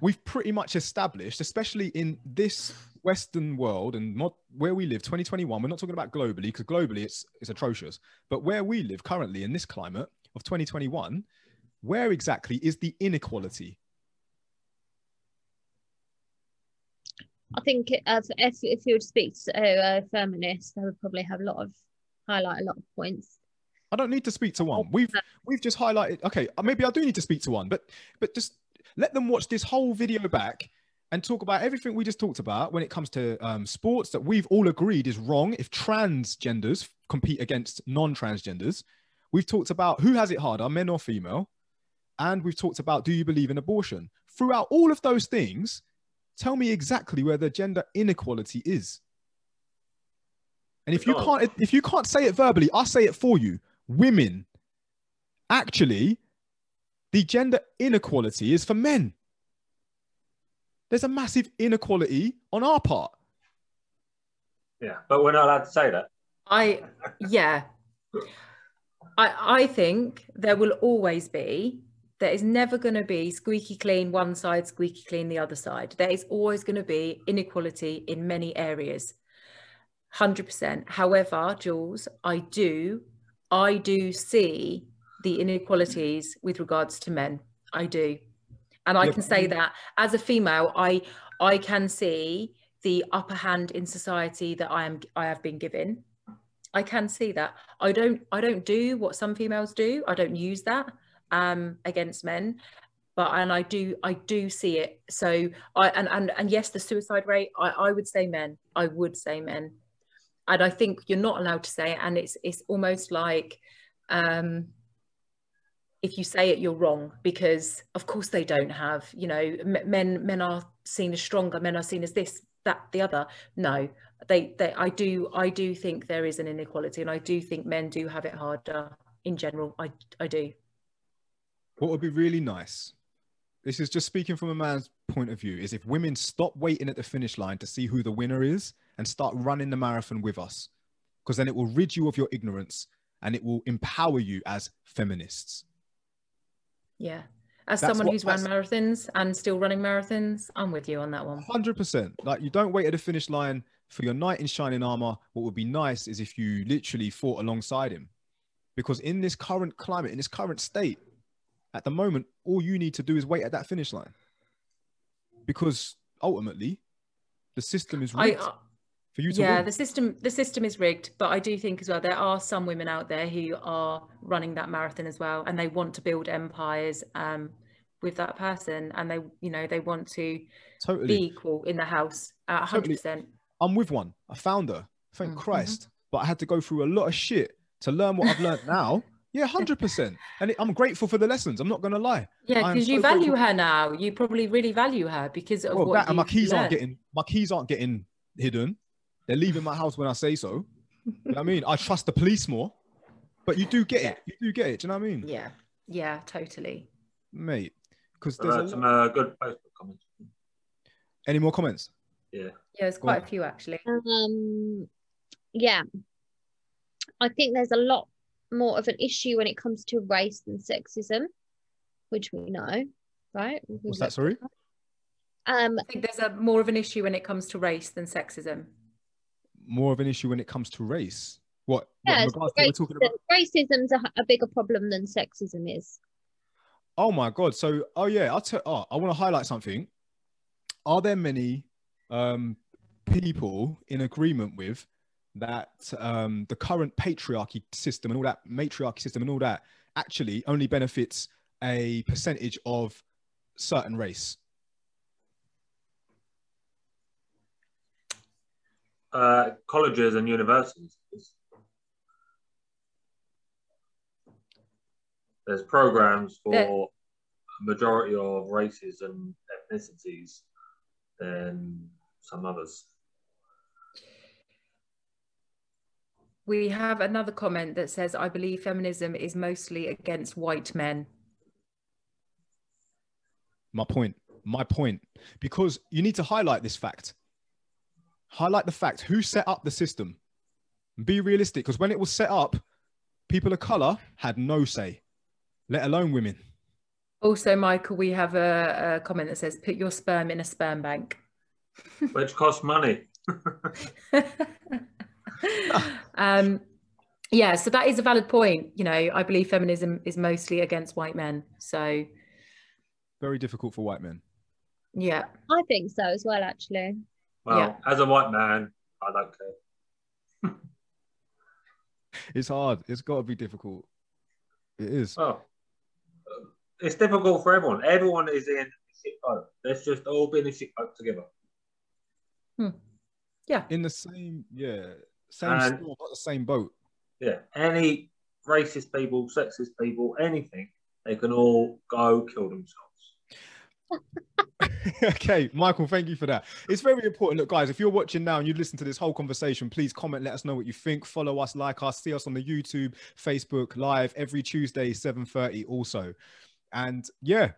S1: we've pretty much established especially in this Western world and not where we live, 2021, we're not talking about globally because globally it's it's atrocious. But where we live currently in this climate of 2021, where exactly is the inequality?
S4: I think it- if if you would speak to a feminist, they would probably have a lot of highlight a lot of points.
S1: I don't need to speak to one. We've we've just highlighted. Okay, uh, maybe I do need to speak to one, but but just let them watch this whole video back and talk about everything we just talked about when it comes to um, sports that we've all agreed is wrong. If transgenders compete against non-transgenders, we've talked about who has it harder, men or female, and we've talked about do you believe in abortion. Throughout all of those things, tell me exactly where the gender inequality is. And if you can't if you can't say it verbally, I'll say it for you. Women, actually, the gender inequality is for men. There's a massive inequality on our part.
S3: Yeah, but we're not allowed to say that.
S5: I yeah. I I think there will always be there is never going to be squeaky clean one side, squeaky clean the other side. There is always going to be inequality in many areas. 100%. However, Jules, I do I do see the inequalities with regards to men. I do. And I can say that as a female, I I can see the upper hand in society that I am I have been given. I can see that. I don't I don't do what some females do. I don't use that um against men. But and I do I do see it. So I and and, and yes, the suicide rate, I, I would say men. I would say men. And I think you're not allowed to say it. And it's it's almost like um if you say it, you're wrong because, of course, they don't have. You know, men men are seen as stronger. Men are seen as this, that, the other. No, they they. I do I do think there is an inequality, and I do think men do have it harder in general. I I do.
S1: What would be really nice, this is just speaking from a man's point of view, is if women stop waiting at the finish line to see who the winner is and start running the marathon with us. Because then it will rid you of your ignorance and it will empower you as feminists.
S5: Yeah. As
S1: That's
S5: someone
S1: what-
S5: who's run marathons and still running marathons, I'm with you on that one.
S1: 100%. Like you don't wait at the finish line for your knight in shining armor. What would be nice is if you literally fought alongside him. Because in this current climate, in this current state, at the moment, all you need to do is wait at that finish line. Because ultimately, the system is
S5: I
S1: rigged
S5: uh,
S1: for you to
S5: yeah
S1: win.
S5: the system the system is rigged but i do think as well there are some women out there who are running that marathon as well and they want to build empires um with that person and they you know they want to
S1: totally.
S5: be equal in the house at 100%
S1: I'm with one. I found her. Thank
S5: Mhm.
S1: Christ. But I had to go through a lot of shit to learn what I've learned [LAUGHS] now. Yeah, 100%. And it, I'm grateful for the lessons. I'm not going to lie.
S5: yeah because you
S1: so
S5: value
S1: grateful.
S5: her now you probably really value her because of
S1: Well,
S5: what
S1: that and my
S5: you've
S1: keys aren't getting my keys aren't getting hidden. They're leaving my house when I say so. You know I mean? I trust the police more. But you do get it. You do get it. Do you know what I mean?
S5: yeah yeah totally
S1: Mate. Because
S3: I've
S1: there's
S3: heard
S1: a
S3: some uh, good Facebook comments.
S1: any more comments?
S3: Yeah.
S5: yeah there's quite
S1: Well-
S5: a few actually
S4: Um, yeah, I think there's a lot more of an issue when it comes to race than sexism, which we know, right? We've
S1: What's that, sorry?
S4: at. Um,
S5: i think there's a more of an issue when it comes to race than sexism
S1: More of an issue when it comes to race. What? what
S4: yeah,
S1: in
S4: so
S1: regards what we're talking about?
S4: racism's a, a bigger problem than sexism is.
S1: Oh my god! So, oh yeah, I'll tell. Oh, I want to highlight something. Are there many um, people in agreement with that um, the current patriarchy system and all that matriarchy system and all that actually only benefits a percentage of certain race?
S3: Uh, colleges and universities. There's programs for
S5: There-
S3: a majority of races and ethnicities than some others.
S5: We have another comment that says, I believe feminism is mostly against white men.
S1: My point. My point. Because you need to highlight this fact. Highlight the fact who set up the system. Be realistic. Because when it was set up, people of color had no say, let alone women.
S5: Also, Michael, we have a, a comment that says, put your sperm in a sperm bank.
S3: which costs money. [LAUGHS] [LAUGHS]
S5: um, yeah, so that is a valid point. You know, I believe feminism is mostly against white men. So
S1: Very difficult for white men.
S5: yeah,
S4: I think so as well, actually.
S3: Well,
S5: Yeah.
S3: as a white man, I don't care. [LAUGHS]
S1: It's hard. It's got to be difficult. It is.
S3: Well, uh, it's difficult for everyone. Everyone is in a shit boat. Let's just all be in a shit boat together.
S5: yeah,
S1: In the same, yeah, same
S3: And-
S1: storm, not the same boat.
S3: Yeah. Any racist people, sexist people, anything, they can all go kill themselves. [LAUGHS]
S1: okay, Michael, thank you for that. It's very important. Look, guys, if you're watching now and you listen to this whole conversation, please comment, let us know what you think. Follow us, like us, see us on the YouTube, Facebook, live every Tuesday, 7:30 also. And yeah,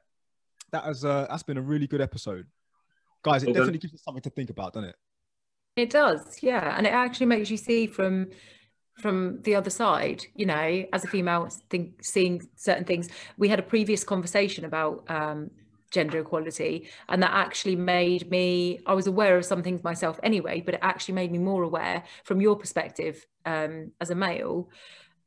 S1: that has uh that's been a really good episode. Guys, it
S3: Well
S1: definitely gives us something to think about, doesn't it?
S5: It does. Yeah, and it actually makes you see from from the other side. You know, as a female, think, seeing certain things. We had a previous conversation about um, gender equality, and that actually made me. I was aware of some things myself anyway, but it actually made me more aware from your perspective um, as a male.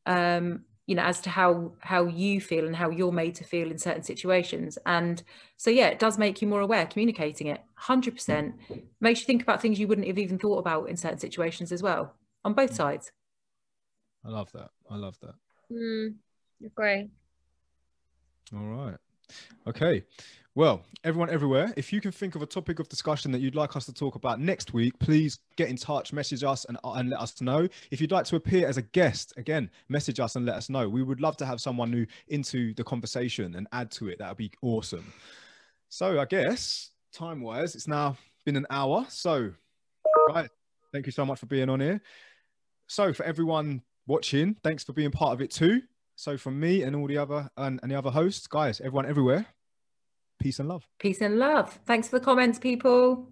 S5: Um, you know as to how how you feel and how you're made to feel in certain situations and so yeah it does make you more aware communicating it 100% makes you think about things you wouldn't have even thought about in certain situations as well on both sides
S1: I love that. I love that.
S4: Mm, agree.
S1: All right. Okay. Well, everyone everywhere, if you can think of a topic of discussion that you'd like us to talk about next week, please get in touch, message us, and, and let us know. If you'd like to appear as a guest, again, message us and let us know. We would love to have someone new into the conversation and add to it. That would be awesome. So, I guess time wise, it's now been an hour. So, guys, thank you so much for being on here. So, for everyone watching, thanks for being part of it too. So from me and all the other and, and the other hosts, guys, everyone everywhere, peace and love.
S5: peace and love thanks for the comments people